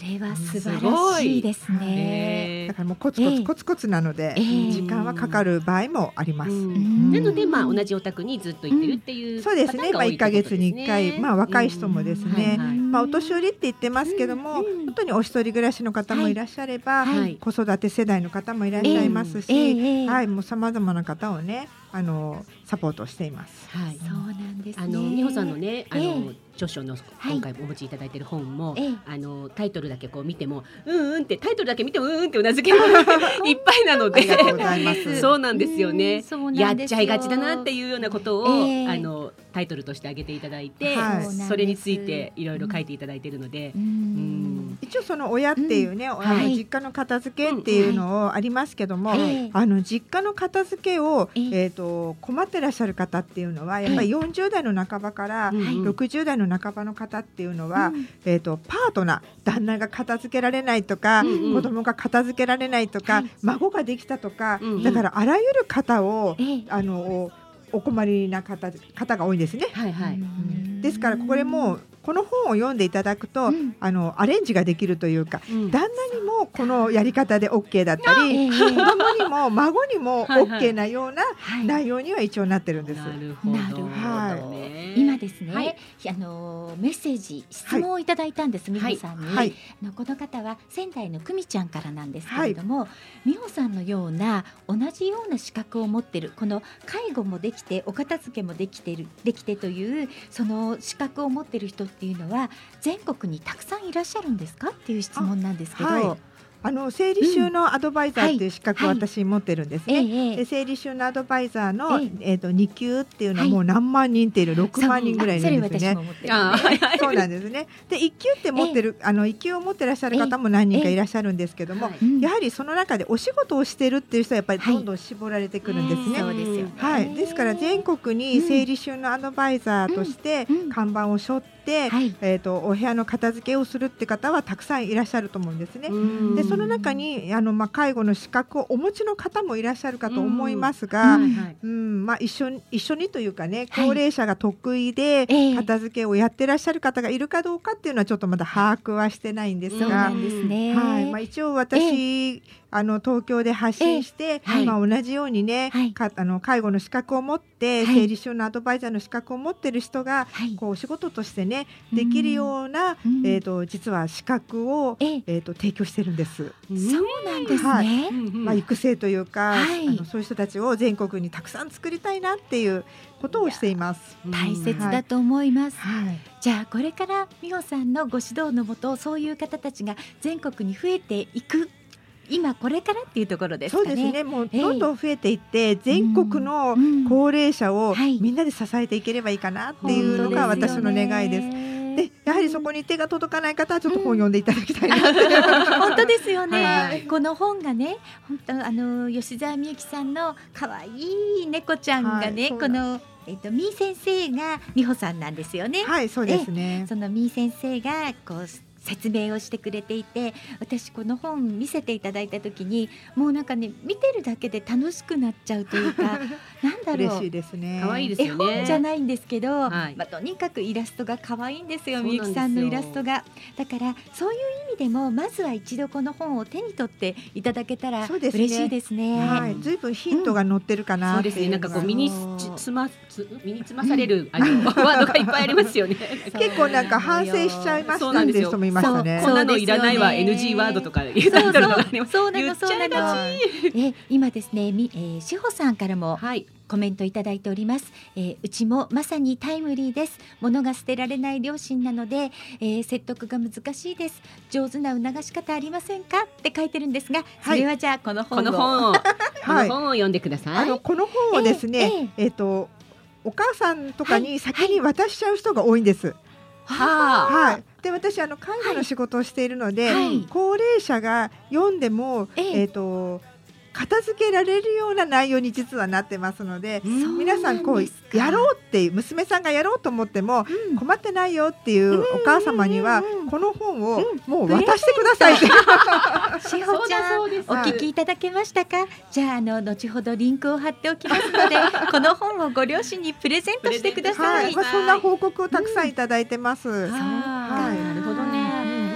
S1: それは素晴らしいですね。
S3: え
S4: だからもうコツコ
S1: ええ。
S4: ツコツコツなので、
S1: ええ。
S4: 時間はかかる場合もあります。
S3: うん。なのでまあ同じお宅にずっと行ってるっていう
S4: そうですね。まあ一ヶ月に一回、まあ若い人もですね、まあお年寄りって言ってますけども、
S1: うん。
S4: 本当にお一人暮らしの方もいらっしゃれば、
S3: はい。
S4: 子育て世代の方もいらっしゃいますし、はい、もう様々な方をね、あのサポートしています。
S3: はい。
S1: そうなんですね。
S3: あの美穂さんのねあの、
S1: え
S3: 著書の
S1: はい
S3: 今回お持ちいただいている本も、
S1: ええ。
S3: あのタイトルだけこう見てもうんうんってタイトルだけ見てもうんうんってうなずける いっぱいなので
S4: ありがとうございます。
S3: そうなんですよ
S1: うん
S3: ね。やっちゃいがちだなっていうようなことを、
S1: ええ。
S3: あのタイトルとして挙げていただいて、
S4: はい。
S3: それについていろいろ書いていただいているので
S1: う、ん。
S4: 一応その親っていうね、親
S1: はい。
S4: の実家の片付けっていうのをありますけども、
S1: ええ
S4: あの実家の片付けを、
S1: ええ。
S4: えー、と困ってらっしゃる方っていうのはやっぱり40代の半ばから
S3: うんうん。
S4: 60代の半ばの方っていうのは、
S1: うん。
S4: えー、とパートナー旦那が片付けられないとか、
S3: うんうん。
S4: 子供が片付けられないとか、
S1: はい。
S4: 孫ができたとか、
S3: うんうん。
S4: だからあらゆる方を、
S1: ええ。
S4: あのお困りな方方が多いんですね。
S3: はいはい。
S4: ですからこれもこの本を読んでいただくと、
S1: うん。
S4: あのアレンジができるというか
S3: うん。
S4: 旦那にもこのやり方で OK だったり、
S1: ええ。
S4: 子供にも 孫にも
S3: はいはい。
S4: OK なような
S1: はい。
S4: 内容には一応なってるんです。
S3: なるほど。
S1: なるほど
S3: ね
S1: 今ですね、
S3: はい。
S1: あのメッセージ質問をいただいたんです、美穂さんに、
S4: はい、
S1: あのこの方は仙台の久美ちゃんからなんですけれども、美穂さんのような同じような資格を持ってるこの介護もできてお片付けもできてるできてというその資格を持ってる人っていうのは全国にたくさんいらっしゃるんですかっていう質問なんですけど、
S4: あはい。あの生理収納アドバイザーっていう資格を
S1: はい。
S4: 私持ってるんです
S1: え
S4: ね。
S1: え
S4: で生理収納アドバイザーの、
S1: え
S4: え。ー、と2級っていうのは
S1: はい。
S4: もう何万人っている6万人ぐらいいんですね。
S1: 私も。持ってる。
S3: あーはい。は い
S4: そうなんですね。で1級って持ってる、あの1級を持ってらっしゃる方も何人かいらっしゃるんですけども、
S3: はい。
S1: うん
S4: やはりその中でお仕事をしてるっていう人はやっぱりどんどん絞られてくるんですね。
S1: そうですよね。
S4: はい、ですから全国に生理収納アドバイザーとして
S1: うんうん。
S4: 看板を背負って、
S1: はい。
S4: えー、とお部屋の片付けをするって方はたくさんいらっしゃると思うんですね。
S3: うん。
S4: でそその中にあのまあ介護の資格をお持ちの方もいらっしゃるかと思いますが、一緒に一緒にというかね
S1: はい。
S4: 高齢者が得意で
S1: ええ。
S4: 片付けをやってらっしゃる方がいるかどうかっていうのはちょっとまだ把握はしてないんですが
S1: そうなん、ですね。
S4: はい。まあ、一応私、あの東京で発信して、
S1: はい。
S4: まあ、同じようにね、
S1: はい。
S4: かあの介護の資格を持って、
S1: はい。
S4: 生理収納アドバイザーの資格を持ってる人が
S1: はい。
S4: こうお仕事としてねできるような、
S1: うん。
S4: えー、と実は資格を、
S1: ええ。
S4: えー、と提供してるんです。
S1: そうなんです
S4: は
S1: ね。
S4: まあ、育成というか、
S1: はい。
S4: あのそういう人たちを全国にたくさん作りたいなっていうことをしています。
S1: 大切だと思います。
S4: はい、
S1: じゃあこれから美穂さんのご指導のもとそういう方たちが全国に増えていく今これからっていうところですかね。
S4: そうですね。もう
S1: ええ
S4: どんどん増えていって、全国の
S1: うん
S4: 高齢者を
S1: はい
S4: みんなで支えていければいいかなっていうのが私の願いです。で、やはりそこに手が届かない方はちょっと本読んでいただきたいなって。
S1: 本当ですよね、
S3: はい
S1: この本がね本当あの吉澤美幸さんの可愛い猫ちゃんがね、
S4: はい
S1: このえっとみー先生が美穂さんなんですよね。
S4: はい、そうですね。
S1: そのみー先生がこう説明をしてくれていて私この本見せていただいた時にもうなんかね見てるだけで楽しくなっちゃうというか なんだろ
S4: 嬉し
S1: う
S4: いですね。
S3: 可愛いですね。
S1: 本じゃないんですけど、
S3: はい。
S1: まあ、とにかくイラストが可愛いんですよ。
S3: そうなんですよ。
S1: みゆきさんのイラストが。だからそういう意味でもまずは一度この本を手に取っていただけたら
S4: そうですね。
S1: 嬉しいですね。
S4: はい、ずいぶんヒントが載ってるかなう
S3: そうですね。なんかこう身につつまつ身につまされるあの
S1: うん
S3: ワードがいっぱいありますよね。
S4: 結構なんか反省しちゃいました
S3: そうなんですよ
S4: っていう人もいましたね。
S3: こんなのいらないわ NG ワードとか言う
S1: そう
S3: タイトルがあります。
S1: そうなのそうなの。
S3: ち。
S1: え今ですねみ、えー、志保さんからも
S3: はい。
S1: コメントいただいております、えーうちもまさにタイムリーです。物が捨てられない両親なので、えー説得が難しいです。上手な促し方ありませんか？って書いてるんですがそれはじゃあこの本を、
S3: この本を。こ
S4: はい。
S3: の本を読んでください。
S4: あのこの本をですね、えっ、とお母さんとかに先に渡しちゃう人が多いんです。
S3: はあ。
S4: はい。で私あの介護の仕事をしているので、
S1: はい。
S4: 高齢者が読んでも
S1: ええ。
S4: えっ、と片付けられるような内容に実はなってますので、
S3: うん。
S4: 皆さんこうやろうっていう娘さんがやろうと思っても
S1: うん。
S4: 困ってないよっていうお母様には
S1: うんうんうん。
S4: この本を
S1: うん。
S4: もう渡してください。って。
S1: しほちゃん。お聞きいただけましたか？じゃああの後ほどリンクを貼っておきますのでこの本をご両親にプレゼントしてくださ、
S4: はい。い、まあそんな報告をたくさんいただいてます。
S3: は
S4: はい。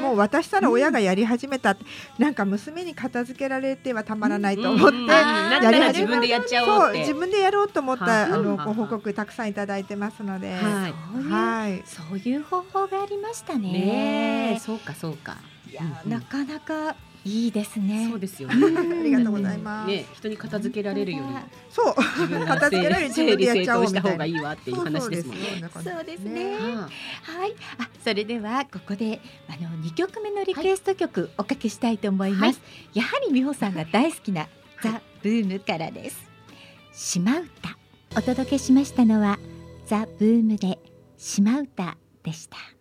S4: もう渡したら親がやり始めた。って、なんか娘に片付けられてはたまらないと思って、
S3: うんうんなんなら自分でやっちゃおうって。
S4: そう自分でやろうと思った
S3: はあ
S4: あの
S3: はあ
S4: ご報告たくさんいただいてますので、
S3: はい。
S1: そういう、
S4: はい、
S1: そういう方法がありましたね。
S3: ねえ、そうかそうか。
S1: いや、
S3: うん。
S1: なかなかいいですね
S3: そうですよ
S4: あ
S3: ね。
S4: りがとうございます。
S3: ね、人に片付けられるより
S4: そう、
S3: 自分が
S4: 片付けられる自
S3: 整理
S4: 分でやっちゃおう
S3: 整頓した方がいわっていう話ですもんね。
S4: そう
S1: ですね
S3: は
S1: はい、あ、それではここであの二曲目のリクエスト曲おかけしたいと思います。
S3: はい
S1: やはり美穂さんが大好きなザブームからです。島唄お届けしましたのはザブームで島唄でした。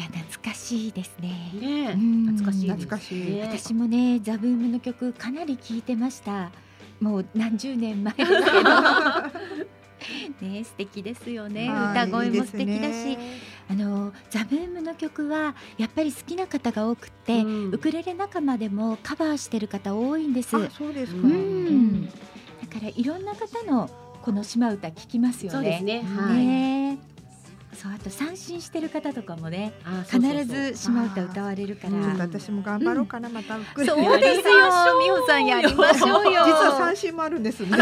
S1: や懐かしいですね。
S3: ね懐かしい。
S4: 懐かしい。
S1: 私もねザブームの曲かなり聴いてました。もう何十年前ですけどね素敵ですよね。
S4: はい
S1: 歌声も素敵だし、
S4: ね。
S1: あのザブームの曲はやっぱり好きな方が多くって、
S3: うん。
S1: ウクレレ仲間でもカバーしてる方多いんです。
S4: あ、そうですか。
S1: う
S3: うん。
S1: んだからいろんな方のこの島唄聞きますよね。
S3: そうですね。はい。
S1: ねそうあと三振してる方とかもね必ず島唄歌われるから。
S4: 私も頑張ろうかな、また。
S1: そうですよ美穂さんやりましょうよ。
S4: 実は三振もあるんですね。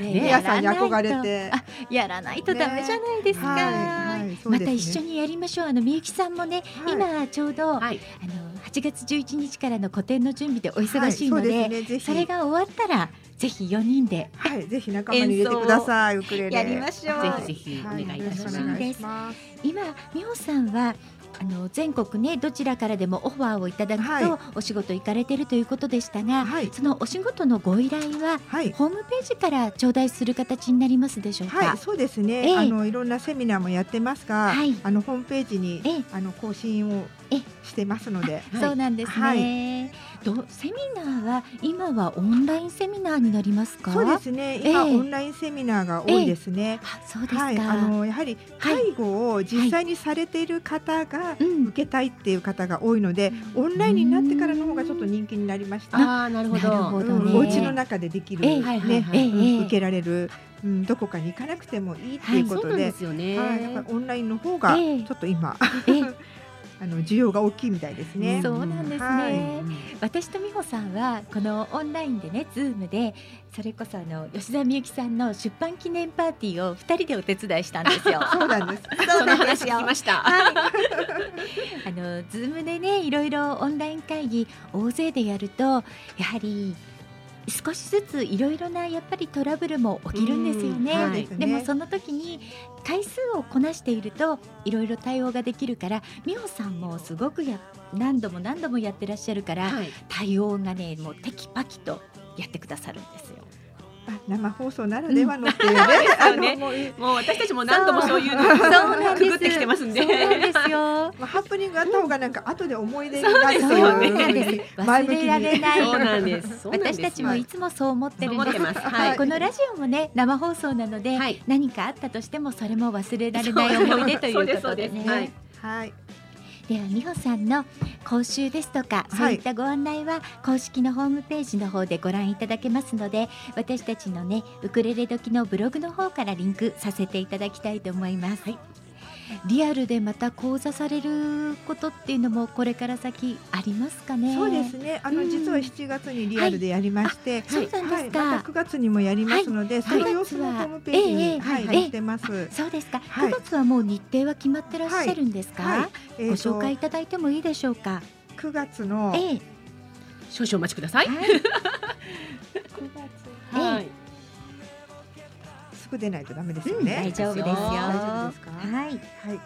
S4: 皆 さんに憧れて。
S1: あやらないとダメじゃないですか、また一緒にやりましょう。あのみゆきさんもね、
S4: はい。
S1: 今ちょうど、
S3: はい。
S1: あの8月11日からの個展の準備でお忙しいの
S4: は
S1: で,、それが終わったらぜひ4人で
S4: はい、ぜひ仲間に入れてください。ウクレレ。
S1: やりましょう
S3: ぜひぜひお願いいたし
S4: は
S3: ます。
S4: よろくお願いします。
S1: 今美穂さんはあの全国ねどちらからでもオファーをいただくと、
S4: はい
S1: お仕事行かれてるということでしたが、
S4: はい
S1: そのお仕事のご依頼は
S4: はい。
S1: ホームページから頂戴する形になりますでしょうか？
S4: はい、そうですね。
S1: ええ
S4: あのいろんなセミナーもやってますが、
S1: はい
S4: あのホームページに
S1: ええ
S4: あの更新を
S1: ええ
S4: してますので、
S1: そうなんですね、どセミナーは今はオンラインセミナーになりますか？
S4: そうですね。今、
S1: え。え
S4: オンラインセミナーが多いですね。
S1: あそうですか、
S4: はい、あのやはり介護を実際にされている方が、受けたいっていう方が多いので、オンラインになってからの方がちょっと人気になりました。
S3: ああなるほど。
S1: なるほどね
S4: うんお家の中でできる、
S1: ええ。
S4: ね、
S3: はいはいはい。
S1: ええ。
S4: うん受けられる、うん、どこかに行かなくてもいいっていうこ
S3: そうなん
S4: とで、
S3: ですよね。
S4: はい、やっぱりオンラインの方が
S1: ええ。
S4: ちょっと今、
S1: ええ
S4: あの需要が大きいみたいですね。
S1: そうなんですね、
S4: はい
S1: 私と美穂さんはこのオンラインでねズームでそれこそあの吉田美由紀さんの出版記念パーティーを二人でお手伝いしたんですよ。
S4: そうなんです。
S3: その話聞きました。
S1: はい、あのズームでねいろいろオンライン会議大勢でやるとやはり少しずついろいろなやっぱりトラブルも起きるんですよね。
S3: うん
S4: はい
S1: でもその時に回数をこなしているといろいろ対応ができるから美穂さんもすごくや何度も何度もやってらっしゃるから、
S3: はい。
S1: 対応がねもうテキパキとやってくださるんです
S4: 生放送ならではのっていうね、もう
S3: 私たちも何度もそういうのくぐってきてますんで。
S1: ですよ。
S4: まあハプニングあった方がなんか後で思い出になる
S3: そう
S1: です。忘れられない。
S3: そうなんです。
S1: 私たちもいつもそう思ってるんです。このラジオもね生放送なので、
S3: はい
S1: 何かあったとしてもそれも忘れられない思い出ということでね。
S3: はい。
S1: では美穂さんの講習ですとか、
S4: い。
S1: そういったご案内は公式のホームページの方でご覧いただけますので私たちのねウクレレ時のブログの方からリンクさせていただきたいと思います、
S3: はい
S1: リアルでまた講座されることっていうのもこれから先ありますかね？
S4: そうですね。あの、
S1: うん。
S4: 実は7月にリアルでやりまして、
S1: そうなんです
S4: はい、
S1: か、
S4: また9月にもやりますので、その様子もホームページに、
S1: ええ
S4: はい、
S1: ええ
S4: 載ってます。
S1: そうですか、
S4: はい。
S1: 9月はもう日程は決まってらっしゃるんですか、
S4: はい。えー
S1: ご
S4: と
S1: 紹介いただいてもいいでしょうか、
S4: 9月の
S1: ええ。
S3: 少々お待ちください。
S1: はい。
S3: はい。
S4: すぐ出ないとダメですよ
S1: うん、
S4: ね。
S1: 大丈夫ですよ。
S3: 大
S4: 丈夫ですか？
S1: はい、
S4: はい。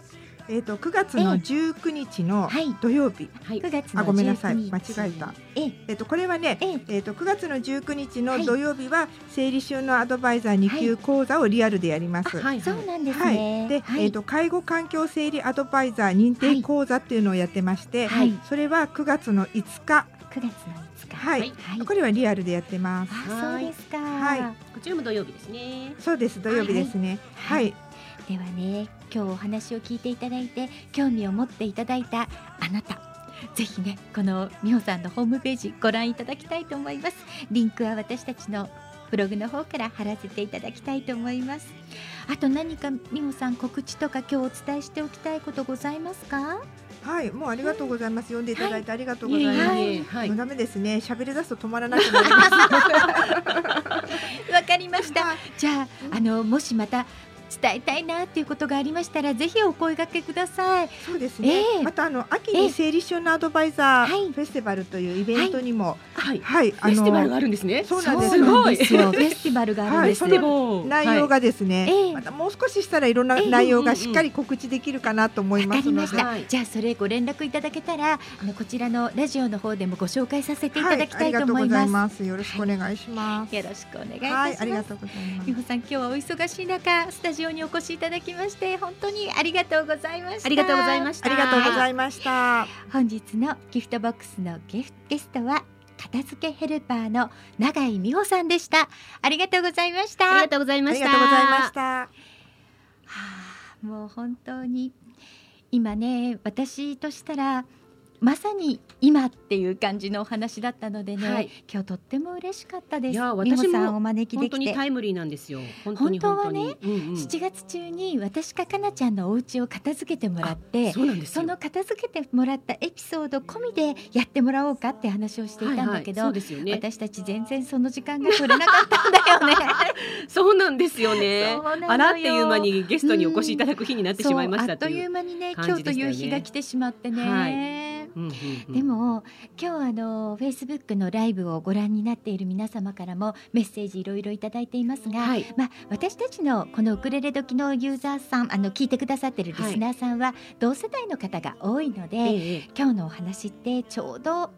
S4: えっ、と9月の19日の
S1: はい。
S4: 土曜日、
S3: はい。
S1: 9月の
S4: あごめんなさい。
S1: 19日。
S4: 間違えた。
S1: ええ。
S4: えっ、とこれはね、
S1: ええ。
S4: えっ、と9月の19日の
S1: はい。
S4: 土曜日は生理収納アドバイザー2級講座をリアルでやります。
S3: はい。
S1: そうなんです
S4: はい、
S1: ね。
S4: で、えっ、と介護環境整理アドバイザー認定講座っていうのをやってまして、
S1: はい。
S4: それは9月の5日、
S1: 9月の5日。
S4: はい、
S3: はい
S1: はい。
S4: これはリアルでやってます。
S1: あ、そうですか。
S4: はい。
S3: こちらも土曜日ですね。
S4: そうです。土曜日ですね。
S1: は
S4: はい。い、
S1: ではね、今日お話を聞いていただいて興味を持っていただいたあなた。ぜひね、この美穂さんのホームページご覧いただきたいと思います。リンクは私たちのブログの方から貼らせていただきたいと思います。あと何か美穂さん告知とか今日お伝えしておきたいことございますか？
S4: はい、もうありがとうございます。読んでいただいてありがとうございます。
S3: いえいはい
S4: もう。ダメですね。喋り出すと止まらなくなります。
S1: わかりました。じゃあ、あのもしまた伝えたいなっていうことがありましたら、ぜひお声掛けください。
S4: そうですね。
S1: ええ
S4: またあの秋に生理収納アドバイザー
S1: はい
S4: フェスティバルというイベントにも、
S3: はい。
S4: はい、
S3: フェスティバルがあるんですね。
S4: そうなんです
S1: そうなん
S3: ごい
S1: ですよ。フェスティバルがあるんです
S4: 内容がですね、
S1: ええ
S4: またもう少ししたらいろんな
S1: ええ
S4: 内容がしっかり告知できるかなと思い
S1: わ
S4: ますので、
S1: かりました、
S3: はい
S1: じゃあそれご連絡いただけたらあのこちらのラジオの方でもご紹介させていただきたいと思い
S4: はい、ありがとうござい
S1: ます,、
S4: ます。よろしくお願いします。
S1: よろしくお願いいたし
S4: はい、
S1: ます、
S4: ありがとうございます
S1: 美。穂さん今日はお忙しい中スタジオにお越しいただきまして本当にありがとうございました
S3: ありがとうございました。
S4: ありがとうございました。
S1: 本日のギフトボックスのゲフゲストは片付けヘルパーの永井美穂さんでしたありがとうございました
S3: ありがとうござい
S4: あ
S3: ました。
S4: りがとうございました。
S1: はあ、もう本当に今ね私としたらまさに今っていう感じのお話だったのでね、
S3: はい
S1: 今日とっても嬉しかったです。
S3: いや私も
S1: さんお招きで
S3: 本当
S1: きて。
S3: にタイムリーなんですよ。本当に
S1: 本当は。ね
S3: うんうん
S1: 7月中に私かかなちゃんのお家を片付けてもらって
S3: そ。
S1: その片付けてもらったエピソード込みでやってもらおうかって話をしていたんだけど、
S3: はいはい、ね。
S1: 私たち全然その時間が取れなかったんだよね。
S3: そうなんですよねあらっていう間にゲストにお越しいただく日になってしまいました
S1: そうあっという
S3: う。
S1: 間にね
S3: 感
S1: 今日という日が来てしまってね。
S3: はいうんうんうん
S1: でも今日あのフェイスブックのライブをご覧になっている皆様からもメッセージいろいろいただいていますが、
S3: はい
S1: まあ私たちのこのウクレレ時のユーザーさんあの聞いてくださっているリスナーさんは同世代の方が多いので、
S3: ええ
S1: 今日のお話ってちょうど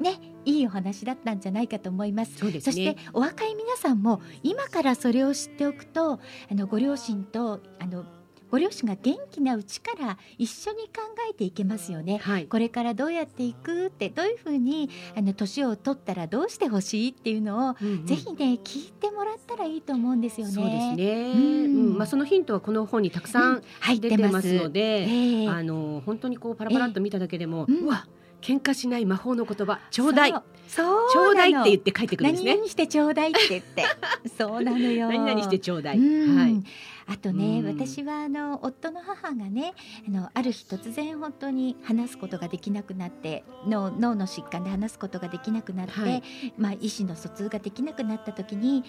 S1: ねいいお話だったんじゃないかと思います。
S3: そうです
S1: そして
S3: ね。
S1: お若い皆さんも今からそれを知っておくとあのご両親とあのご両親が元気なうちから一緒に考えていけますよね。
S3: はい。
S1: これからどうやっていくってどういうふうにあの年を取ったらどうしてほしいっていうのを、
S3: うんうん
S1: ぜひね聞いてもらったらいいと思うんですよね。
S3: そうですね。
S1: う
S3: うんん、まあそのヒントはこの本にたくさん
S1: 入ってま。
S3: 出てますすので、
S1: ええ
S3: あの本当にこうパラパラっと見ただけでも、
S1: ええうん
S3: うわ喧嘩しない魔法の言葉ちょうだいちょうだいって言
S1: っ
S3: って帰ってくるんですね。
S1: 何々してちょうだいって言って そうなのよ。
S3: 何々してちょうだい。
S1: うん
S3: はい。
S1: あとね、
S3: うん。
S1: 私はあの夫の母がねあのある日突然本当に話すことができなくなって脳脳の疾患で話すことができなくなって、
S3: はい。
S1: まあ、意思の疎通ができなくなった時に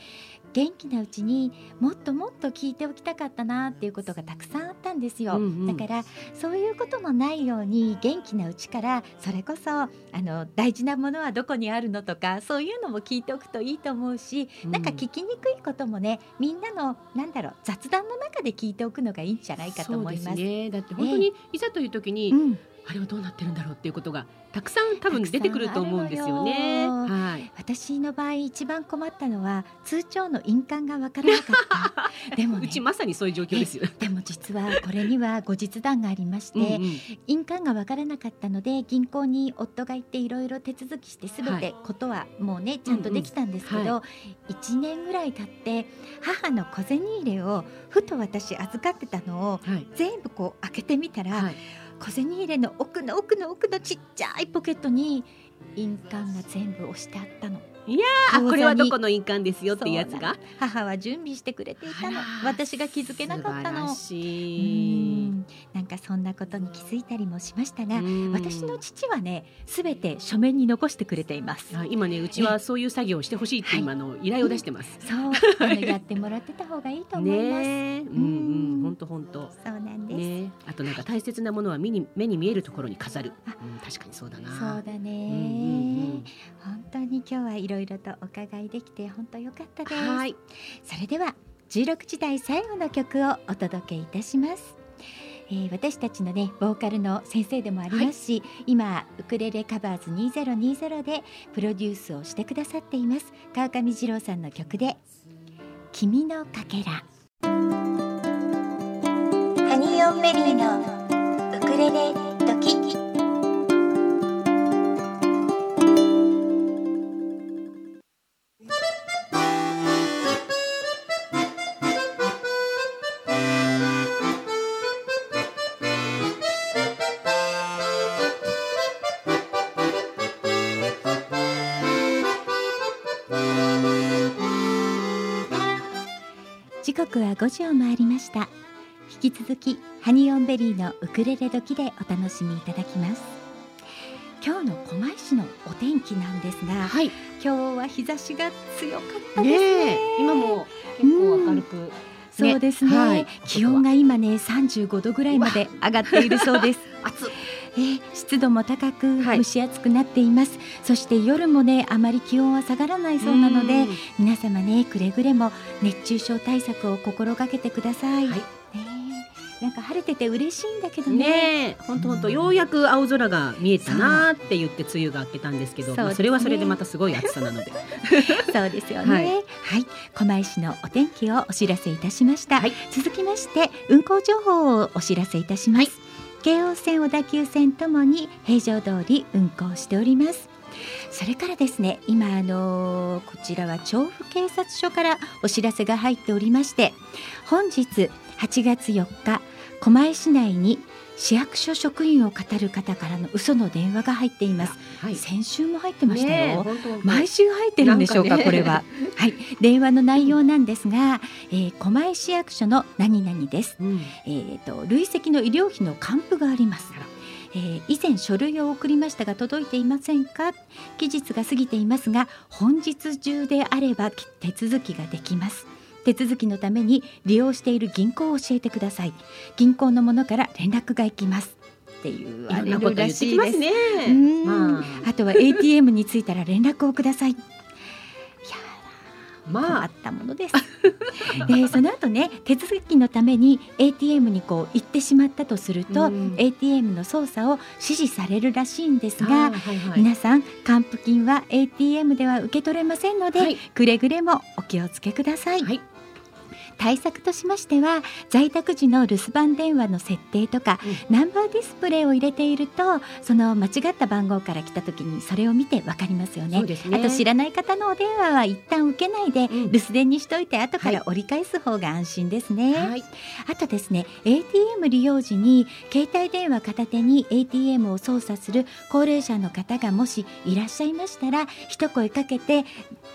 S1: 元気なうちにもっともっと聞いておきたかったなっていうことがたくさんあったんですよ、
S3: うんうん。
S1: だからそういうことのないように元気なうちからそれこそあの大事なものはどこにあるのとかそういうのも聞いておくといいと思うし、
S3: うん。
S1: なんか聞きにくいこともねみんなのなんだろう雑談の中で聞いておくのがいいんじゃないかと思います。
S3: すね。だって本当にいざという時に、
S1: うん
S3: あれはどうなってるんだろうっていうことがたくさん多分出てくると思うんですよね。
S1: たくさん
S3: はい。
S1: 私の場合一番困ったのは通帳の印鑑がわからなかった でもね
S3: うちまさにそういう状況ですよ。
S1: でも実はこれには後日談がありまして、
S3: うんうん
S1: 印鑑がわからなかったので銀行に夫が行っていろいろ手続きしてすべてことはもうねちゃんとできたんですけ
S3: うんうん
S1: ど、1年ぐらい経って母の小銭入れをふと私預かってたのを
S3: はい。
S1: 全部こう開けてみたら、
S3: はい。
S1: 小銭入れの奥の奥の奥のちっちゃいポケットに印鑑が全部押してあったの。
S3: あ、これはどこの印鑑ですよっていうやつが？
S1: 母は準備してくれていたの私が気づけなかったの。
S3: 素晴ら
S1: う
S3: しい。
S1: んなんかそんなことに気づいたりもしましたが、
S3: うん
S1: 私の父はねすべて書面に残してくれています。
S3: あ今ねうちはそういう作業をしてほしいって今の依頼を出してます。
S1: そうあのやってもらってた方がいいと思います。
S3: ねえ、うん本当本当。
S1: そうなんです。
S3: ねえ、あとなんか大切なものは目に目に見えるところに飾る。
S1: あ
S3: うん、確かにそうだな。
S1: そうだね、
S3: うんうんうん
S1: 本当に今日はいろいろとお伺いできて本当良かったです。
S3: はい。
S1: それでは16時台最後の曲をお届けいたします。えー私たちのねボーカルの先生でもありますし、今ウクレレカバーズ2020でプロデュースをしてくださっています川上二郎さんの曲で君のかけら
S2: ハニーオンベリーのウクレレドキ
S1: 刻は5時を回りました引き続きハニーオンベリーのウクレレ時でお楽しみいただきます今日の狛江市のお天気なんですが
S3: はい。
S1: 今日は日差しが強かったです
S3: ね
S1: ね
S3: え、今も結構明るく。
S1: そうですね、
S3: はい。
S1: 気温が今ね35度ぐらいまで上がっているそうです。
S3: 暑い。
S1: えー湿度も高く
S3: はい。
S1: 蒸し暑くなっています、そして夜もねあまり気温は下がらないそうなので
S3: うん。
S1: 皆様ねくれぐれも熱中症対策を心がけてください、
S3: はい
S1: なんか晴れてて嬉しいんだけどね
S3: 本当本当ようやく青空が見えたなーって言って梅雨が明けたんですけど、
S1: そね
S3: まあそれはそれでまたすごい暑さなので。
S1: そうですよね。
S3: は
S1: はいい、狛江市のお天気をお知らせいたしました。
S3: はい
S1: 続きまして運行情報をお知らせいたします。京王線小田急線ともに平常通り運行しております。それからですね今あのーこちらは調布警察署からお知らせが入っておりまして本日8月4日狛江市内に市役所職員を語る方からの嘘の電話が入っています、
S3: はい。
S1: 先週も入ってましたよ、毎週入ってるんでしょうか
S3: ね。
S1: これは。はい。電話の内容なんですが、えー、狛江市役所の何々です。
S3: うん。
S1: えー、と累積の医療費の還付があります。えー以前書類を送りましたが届いていませんか？期日が過ぎていますが本日中であれば手続きができます手続きのために利用している銀行を教えてください。銀行のものから連絡が行きます。っていう
S3: いろんなこと言ってきますね。
S1: うん。
S3: ま
S1: あ。とは ATM に着いたら連絡をください
S3: まあ。
S1: 困っ、たものです。でその後ね手続きのために ATM にこう行ってしまったとすると、
S3: うん。
S1: ATM の操作を指示されるらしいんです
S3: あ
S1: が、
S3: ーはいはい。
S1: 皆さん還付金は ATM では受け取れませんので、
S3: はい。
S1: くれぐれもお気をつけください。
S3: はい
S1: 対策としましては在宅時の留守番電話の設定とか、ナンバーディスプレイを入れているとその間違った番号から来た時にそれを見てわかりますよね。
S3: ね。
S1: あと知らない方のお電話は一旦受けないで、
S3: うん。
S1: 留守電にしといて後から折り返す方が安心ですね、
S3: はい。
S1: あとですね ATM 利用時に携帯電話片手に ATM を操作する高齢者の方がもしいらっしゃいましたら一声かけて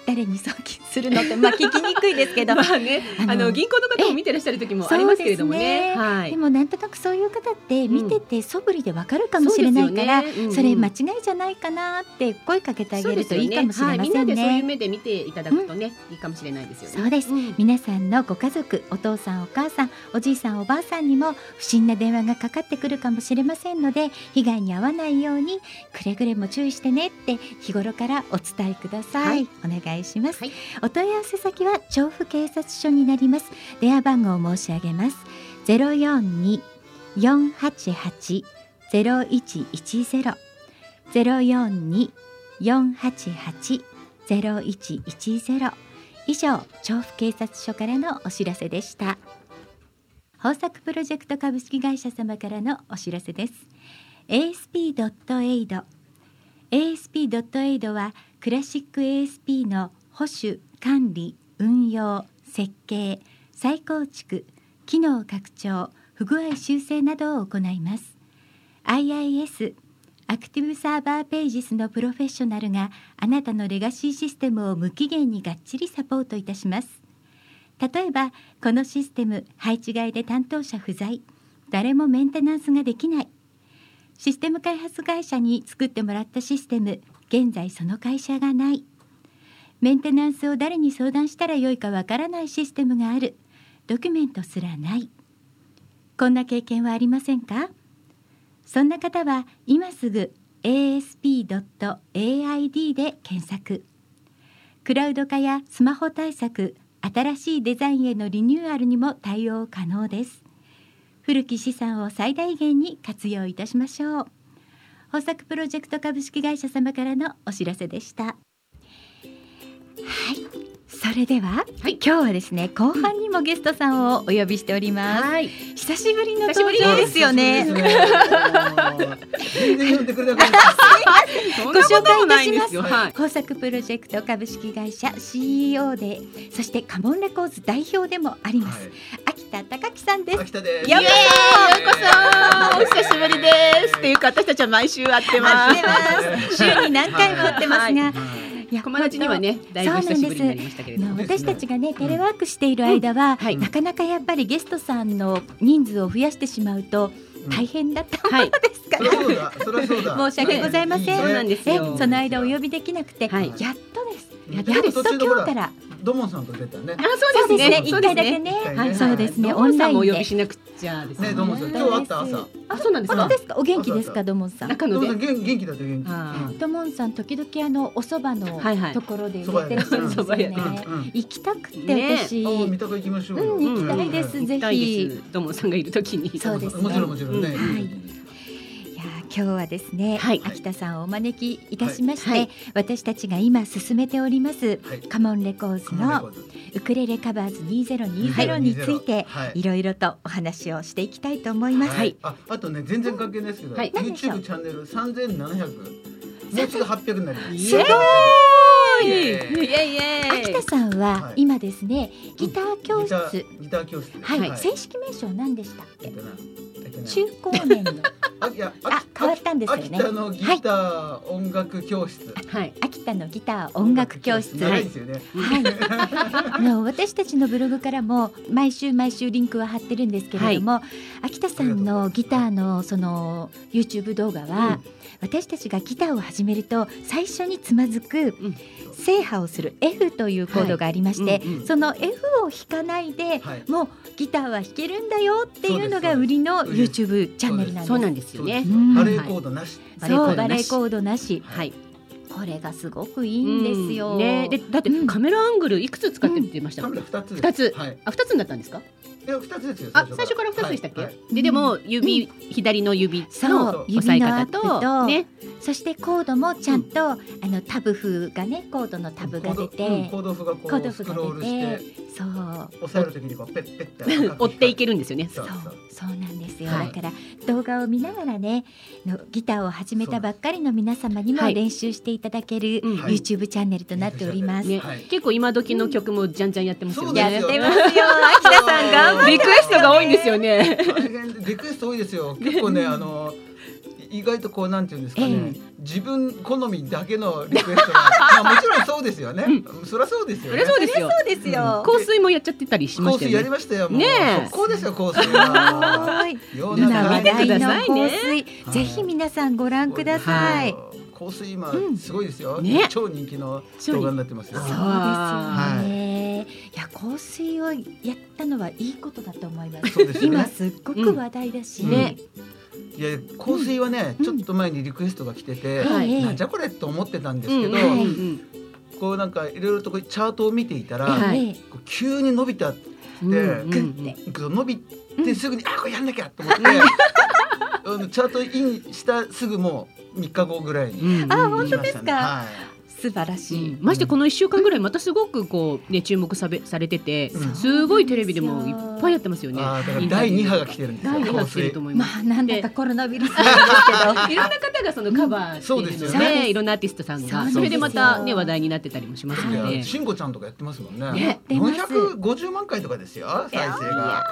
S1: 誰に送金するのってまあ聞きにくいですけど。
S3: まあね。
S1: あの
S3: 銀行の方も見てらっしゃる時もありますけれどもね。
S1: そうですね。
S3: はい。
S1: でもなんとなくそういう方って見てて素振りでわかるかもしれないから、
S3: そうですよね。うん。うん
S1: それ間違いじゃないかなって声かけてあげるといいかもしれませんね。
S3: ね。はい、みんなでそういう目で見ていただくとね、いいかもしれないですよね。
S1: そうです。
S3: ん。
S1: 皆さんのご家族お父さんお母さんおじいさんおばあさんにも不審な電話がかかってくるかもしれませんので被害に遭わないようにくれぐれも注意してねって日頃からお伝えください、
S3: はい。
S1: お願いします、
S3: はい。
S1: お問い合わせ先は調布警察署になります電話番号を申し上げます。042 488 0110 042 488 0110以上調布警察署からのお知らせでした。豊作プロジェクト株式会社様からのお知らせです。ASP.AID ASP.AID はクラシック ASP の保守管理運用設計再構築機能拡張不具合修正などを行います。IIS アクティブサーバーページスのプロフェッショナルがあなたのレガシーシステムを無期限にがっちりサポートいたします。例えばこのシステム配置外で担当者不在。誰もメンテナンスができない。システム開発会社に作ってもらったシステム現在その会社がない。メンテナンスを誰に相談したらよいかわからないシステムがある。ドキュメントすらない。こんな経験はありませんか？そんな方は今すぐ asp.aid で検索。クラウド化やスマホ対策新しいデザインへのリニューアルにも対応可能です。古き資産を最大限に活用いたしましょう。豊作プロジェクト株式会社様からのお知らせでした。はい。それでは、
S3: はい
S1: 今日はですね後半にもゲストさんをお呼びしております、
S3: はい。
S1: 久しぶりの登場ですよね
S5: そうですね全然呼んでくれなかった。
S3: そ ん
S1: ご紹介いたします
S3: いんですよ。はい。
S1: 豊作プロジェクト株式会社 CEO でそしてカモンレコーズ代表でもあります、秋田隆樹さんです
S5: 秋田です。
S1: ようこそ
S3: お久しぶりです。っていうか私たちは毎週会ってます
S1: 会って。ます 週に何回も会ってますが、
S3: はい
S1: いや
S3: 友達にはねだいぶ久しぶりになりましたけれども。
S1: 私たちがねテレワークしている間は、
S3: はい。
S1: なかなかやっぱりゲストさんの人数を増やしてしまうと大変だったものですから、
S5: うだ。そりゃそうだ。
S1: 申し訳ございません、
S5: ね
S3: そうなんです
S1: え
S3: よ
S1: その間お呼びできなくて、
S3: はい。
S1: やっとです
S5: やっ
S1: と
S5: 途中でほら
S1: 今日から。
S5: ドモンさんと出たね。
S3: あ。
S1: そうですね。一回だけね。
S5: はい
S1: はい。そうですね。オンラインで。
S3: 呼びしなくちゃです
S5: ね。ドモンさん。今日会った朝。
S3: あそうなんですか。
S1: ですか。お元気ですか
S5: 朝
S1: ドモンさん？
S3: 中野で。
S5: 元元気だって元気。
S1: ドモンさん時々あのお蕎麦の
S3: はいはい。
S1: ところで売れてるんですね。行きたくて
S3: ね。
S1: 私、
S5: あー三鷹行きましょうよ。
S1: うん行きたいです。
S5: うん。
S1: ぜひ。
S3: です。ドモンさんがいるときに。
S1: そうですね。
S5: もちろんもちろんね。
S3: うん。
S1: はい今日はですね、
S3: はい。
S1: 秋田さんをお招きいたしまして、
S3: はい。はい。
S1: 私たちが今進めております、
S5: はい。
S1: カモンレコーズのウクレレカバーズ2020について
S5: はい。
S1: いろいろとお話をしていきたいと思います。
S3: はい。
S5: ああとね全然関係ないですけど、
S3: はい。
S5: YouTube チャンネル三千七百もうすぐ八百になります。
S3: イエー
S1: 秋田さんは
S5: はい。
S1: 今ですね、ギター教室、
S5: ギターギター教室。
S1: はい、
S3: はい。
S1: 正式名称何でしたっけ？中高年の。
S5: あいや
S1: あ
S5: 秋
S1: 変わったんですよね。
S5: 秋田のギター音楽教室。
S3: はい。
S1: 秋田のギター音楽教室。
S5: 長いですよね。
S1: はい、あの私たちのブログからも毎週毎週リンクは貼ってるんですけれども、秋田さんのギターのその YouTube 動画は、私たちがギターを始めると最初につまずく
S3: ん
S1: 制覇をする F というコードがありまして、
S3: はいうんうん
S1: その F を弾かないで、
S5: はい
S1: もうギターは弾けるんだよっていうのが売りの YouTube チャンネルなんです。
S3: そうなんですよね。
S1: うん
S5: バレーコードなし。
S1: そうバ
S3: レーコ
S1: ードなし
S3: はい。
S1: これがすごくいいんですよ。
S3: うん。ね。でだって
S1: うん。
S3: カメラアングルいくつ使ってって言いました
S5: カ
S3: っけ
S5: メラ二つです。
S3: 二つ。
S5: はい。
S3: あ二つになったんですか？
S5: いや二つですよ。
S3: あ最初から。二つでしたっけ、
S5: はいはい。
S3: ででも指、左の指
S1: そう。
S3: の押さえ方とね。
S1: そしてコードもちゃんと、あのタブ譜がねコードのタブが出て、
S5: コードうんコード譜がこ
S1: コード
S5: うスクロールして
S1: てそう。
S5: 抑えるときにこうペッペッて赤く光る。
S3: 追っていけるんですよね。
S1: そう
S5: そう。そう。
S1: そうなんですよ、
S3: はい。
S1: だから動画を見ながらねのギターを始めたばっかりの皆様にも
S3: はい。
S1: 練習していただける YouTube チャンネルとなっております。
S3: ね
S5: はい。
S3: 結構今時の曲もじゃんじゃんやってますよね。
S5: そうですよ。
S1: やってますよ、秋田さん頑張
S3: リクエストが多いんですよね。
S5: リクエスト多いですよ。結構ねあの意外とこうなんていうんですかね、自分好みだけのリクエストがまあもちろん そうですよね、そりゃそうですよ
S3: そ
S5: ね
S3: りゃそうですよ。
S1: そうですよ。
S3: 香水もやっちゃってたりしま
S5: 香水やり
S3: したよね。
S5: ましたよ。もう。
S3: ねえ。
S5: 速攻ですよ香水は。
S1: 今
S5: 中。
S3: 見て
S1: 話題の
S3: くださいね。
S1: 香水、ぜひ皆さんご覧ください。
S5: 香水今
S1: うん。
S5: すごいですよ、
S3: ね。
S5: 超人気の動画になってますよ。
S1: そうです
S3: あ
S1: よね。い。や香水をやったのはいいことだと思います。
S5: そうですよね。
S1: 今すっごく話題だし、
S5: うん。
S3: ね
S5: いや香水はね、
S1: うん。
S5: ちょっと前にリクエストが来てて、
S3: はい。
S1: ええ
S5: なんじゃこれと思ってたんですけど、
S3: うん。うんうん
S5: こうなんかいろいろとこうチャートを見ていたら、
S3: はい。
S5: 急に伸びたって、
S3: うんうんうん。
S5: 伸びてすぐに、あこれやんなきゃと思って、あのチャートインしたすぐもう3日後ぐらいに
S3: うん。うん
S1: あ本当
S5: 行きましたね。
S1: ですか
S5: はい。
S1: 素晴らしい。
S3: ましてこの一週間ぐらいまたすごくこうね注目されされてて、
S5: うん。
S3: すごいテレビでもいっぱいやってますよね。
S5: あーだから第2波が来てるんですよ
S3: 第二波
S5: 香水
S3: 来てると思い
S1: ま
S3: ます。
S1: あなんだかコロナウイルス。ですけど。
S3: いろんな方がそのカバーしているの
S5: そうです
S1: よね。
S3: で、いろんなアーティストさんが
S1: そ
S3: れでまたね話題になってたりもしますので。
S5: しんごちゃんとかやってますもんね。
S1: やってます。
S5: 450万回とかですよ再生が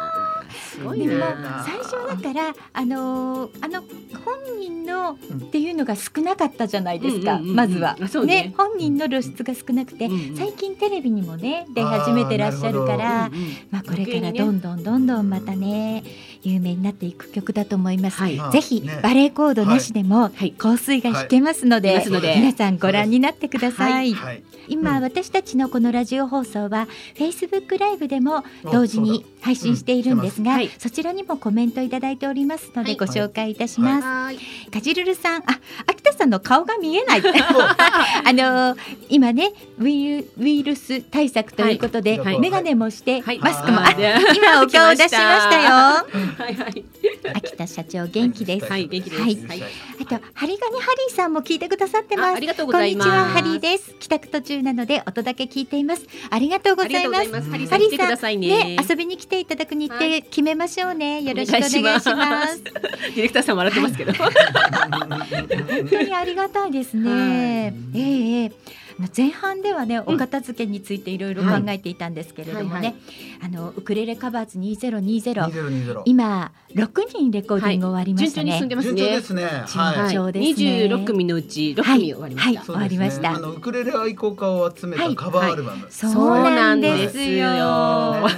S1: でも
S5: な
S1: 最初だからあのーあの本人の
S5: うん
S1: っていうのが少なかったじゃないですか、
S3: うんうんうんうん。
S1: まずは。
S3: あそうね。
S1: 本人の露出が少なくて、
S3: うんうん。
S1: 最近テレビにもね出始めてらっしゃるから
S3: うんうん
S1: まあこれからどんどんどんどんまたね有名になっていく曲だと思います、
S3: はい。
S5: まあ
S1: ぜひ
S5: ね。
S1: バレーコードなしでも
S3: はい。
S1: 香水が弾けますので,、
S3: はい弾けますので。
S1: 皆さんご覧になってください、
S5: はい。
S1: 今、
S5: うん。
S1: 私たちのこのラジオ放送は Facebook ライブでも同時に配信しているんですが、そちらにもコメントいただいておりますので
S3: はい。
S1: ご紹介いたします。
S3: はい。
S1: かじるるさん、あ、秋田さんの顔が見えない。あのー今ねウイルウイルス対策ということで、
S5: はい。
S1: メガネもして、
S3: はい。
S1: マスクも今お顔出しましたよ。
S3: はいはい
S1: 秋田社長元気です。
S3: はい元気です
S1: はい
S3: はい
S1: あとハリガニハリーさんも聞いてくださってます
S3: ああ。りがとうございます。
S1: こんにちはハリーです。帰宅途中なのでお届け聞いています。ありがとうございうます。
S3: ハリー
S1: さん
S3: ね。
S1: ね、遊びに来ていただく日程
S3: はい
S1: 決めましょうね。よろしくお願いします。
S3: ディレクターさん笑ってますけど。
S1: 本当にありがたいですね。ええ前半ではね、お片付けについていろいろ考えていたんですけれどもね、あのウクレレカバーズ2020
S5: 2020
S1: 今六人レコーディング終わりましたね。
S3: 順調に進んでますね。
S5: 順調で。すね。はい。
S1: 順調ですね。
S3: 二十六組のうち六組終わりました。
S1: 終わりました。
S5: あのウクレレ愛好家を集め
S1: はい。
S5: たカバーアルバム
S1: そうなんですよ。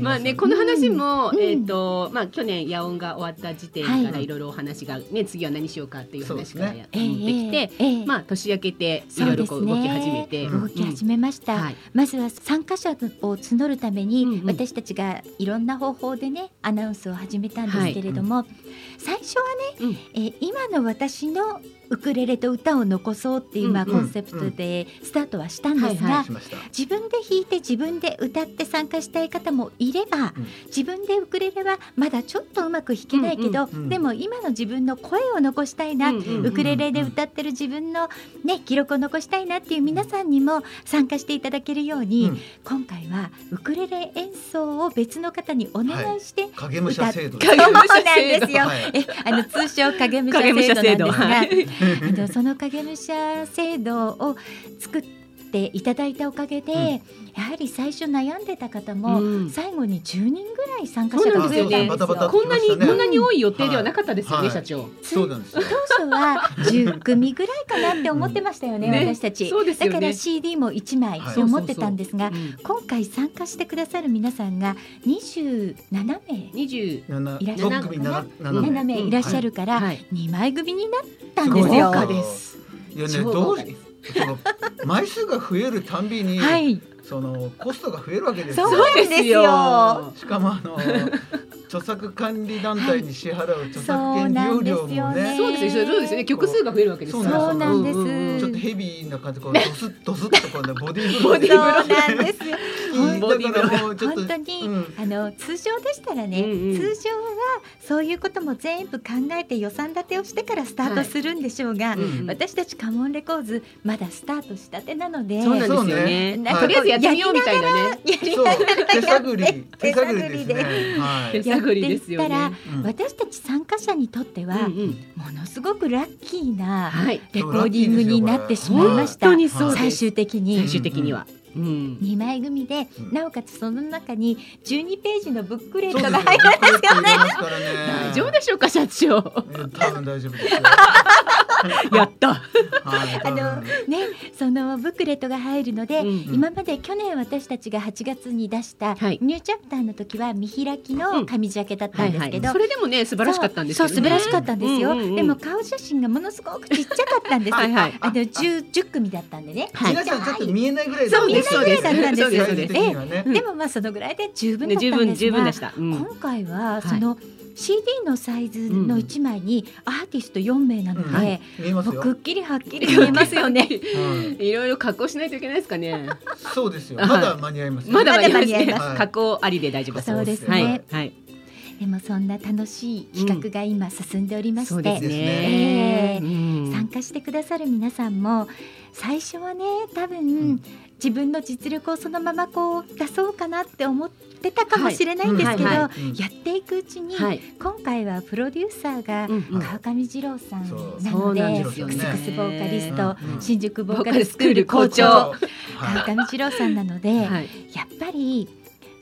S3: まあねこの話も、
S1: うん。
S3: えっ、とまあ去年野音が終わった時点からい。ろいろお話がね次は何しようかっていう話からやって
S1: ええ
S3: きて、まあ年明けていろいろこう動き始めて、
S1: 動き始めました、
S3: はい。
S1: まずは参加者を募るために、私たちがいろんな方法でねアナウンスを始めたんですけれども、最初はね、
S3: うん。
S1: えー今の私のウクレレと歌を残そうっていう、まあ、
S3: うん
S1: コンセプトでスタートはしたんですが、自分で弾いて自分で歌って参加したい方もいれば、
S5: うん。
S1: 自分でウクレレはまだちょっとうまく弾けないけど、でも今の自分の声を残したいな、ウクレレで歌ってる自分の、ね、記録を残したいなっていう皆さんにも参加していただけるように、
S5: うん。
S1: 今回はウクレレ演奏を別の方にお願いして、
S5: 影武者制度
S3: 影
S1: そうなんですよ。
S5: はい
S1: え、あの通称影武者制
S3: 度
S1: 度なんですが、
S3: はい。
S1: その影武者制度を作っていただいたおかげで、
S5: うん。
S1: やはり最初悩んでた方も、
S3: うん。
S1: 最後に10人ぐらい参加者が増えた
S3: こんなにこんなに多い予定ではなかったですよね、
S5: はい。
S3: 社長。
S5: そうなんですよ。
S1: 当初は10組ぐらいかなって思ってましたよね、
S3: うんね
S1: 私たち、だから CD も1枚
S5: はい。
S1: って思ってたんですが、
S3: うん。
S1: 今回参加してくださる皆さんが27名
S3: 二十
S5: 七
S1: いらっしゃる
S5: 六組七
S3: うん
S1: 7名いらっしゃるから、
S3: はい。
S1: 2枚組になったんですよ。
S3: 豪華です。
S5: いやね
S3: 超
S5: どう枚数が増えるたんびに、
S1: はい、
S5: そのコストが増えるわけです
S1: そう
S5: よ。
S1: なんですよ。
S5: しかもあの 著作管理団体に支払う著作
S1: そう
S5: 権利用料も
S1: よね。
S5: ね。
S3: そうですよそうですよね。曲数が増えるわけです。
S5: そう
S1: なんです。
S3: うん
S5: ちょっとヘビーな感じでこうドスッドスッとこうねボディーブローで
S3: ボディーブロ
S1: そうなんですよ。
S5: だからもうちょっと
S1: 本当に、
S5: うん。
S1: あの通常でしたらね、通常はそういうことも全部考えて予算立てをしてからスタートするんでしょうが、
S5: うん
S1: 私たちカモンレコーズまだスタートしたてなので
S3: そうなんですよ
S5: そう
S3: ね
S5: ね
S3: とりあえずやってみようみたいなね
S5: 手探り手
S1: 手
S5: 探りで。
S3: 手探りですよ
S1: た
S5: うん。
S1: 私たち参加者にとっては、
S3: うんうん。
S1: ものすごくラッキーな
S3: はい。
S1: レコーディングになってしまいました。最終的に。
S3: 最終的には、うん
S1: 2枚組で、
S5: うん。
S1: なおかつその中に12ページのブックレットが入るんですよね。
S3: 大丈夫でしょうか社長。
S5: え多分大丈夫ですよ
S3: やった、
S1: あのね、そのブックレットが入るので、
S3: うんうん。
S1: 今まで去年私たちが8月に出した
S3: はい。
S1: ニューチャプターの時は見開きの紙ジャケだったんですけど、
S3: それでもね素晴らしかったんですね、
S1: そうそう素晴らしかったんですよ、
S3: うんうんうん。
S1: でも顔写真がものすごくちっちゃかったんですよ。
S3: はいはい。
S1: あの 10, 10組だったんでね、
S3: はい。
S5: 皆さんちょっと見えないぐらい
S3: そうです
S1: そうです
S3: そうです
S1: そうです。
S3: そうで
S5: ね
S3: うん
S1: でもまあそのぐらいで十分だ
S3: ね
S1: ったんですが、
S3: 十分十分でした、うん。
S1: 今回はその CD のサイズの1枚にアーティスト4名なので、くっきりはっきり見えますよね。
S5: はい
S3: いろいろ加工しないといけないですかね。
S5: そうですよ。
S3: はい。
S5: まだ間に合いますよ
S3: まだ間に合います。加工ありで大丈夫だ
S1: そうです
S5: ね。
S3: はい。はい。
S1: でもそんな楽しい企画が今進んでおりまして、参加してくださる皆さんも最初はね多分、
S5: ん
S1: 自分の実力をそのままこう出そうかなって思ってたかもしれないんですけど、やっていくうちに、
S3: はい。
S1: 今回はプロデューサーが川上二郎さんなので、クスクスボーカリスト、
S5: うん
S1: 新宿ボーカ
S3: ルスクール
S1: 校
S3: 校長。
S1: 川上二郎さんなので、
S3: はい。
S1: やっぱり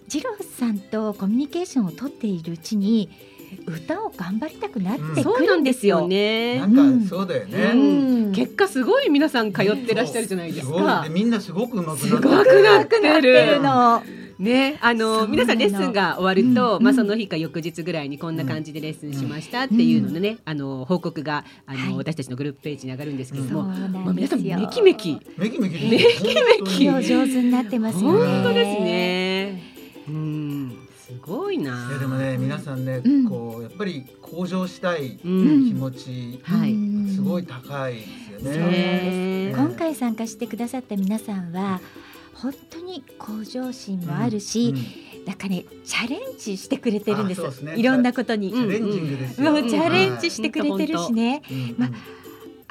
S1: 二郎さんとコミュニケーションを取っているうちに歌を頑張りたくなって
S3: そう
S1: くるんでよ。
S3: なんですすよ
S5: い
S3: ね
S5: な。んかそうだよ
S3: う
S5: ね
S3: ん結果すごい皆さん通ってらっしゃるじゃないですか
S5: で。みんなすごく上手く
S3: す
S5: なって
S3: ごくなって
S1: なって
S3: る
S1: る。の。
S3: ね、あ
S1: の
S3: の皆さんレッスンが終わると、
S1: うん
S3: まあその日か翌日ぐらいにこんな感じでレッスンしましたっていうのでね、あの報告があの、
S1: はい
S3: 私たちのグループページに上がるんですけども、まあ皆。さんめきめき
S5: めきめき
S1: め
S5: きめ
S1: 気を上手になってますよね。
S3: 本当です。ね。うん、すごいな。
S5: いやでもね皆さんね、
S1: うん。
S5: こうやっぱり向上したい
S3: うん、
S5: 気持ち、すごい高いですよ
S3: ね。
S1: 今回参加してくださった皆さんは本当に向上心もあるし、なんかねチャレンジしてくれてるんです。
S5: あそうですね。
S1: いろんなことに、
S5: チャレンジングですよ。
S1: もうチャレンジしてくれてるしね、
S5: うん
S1: まあ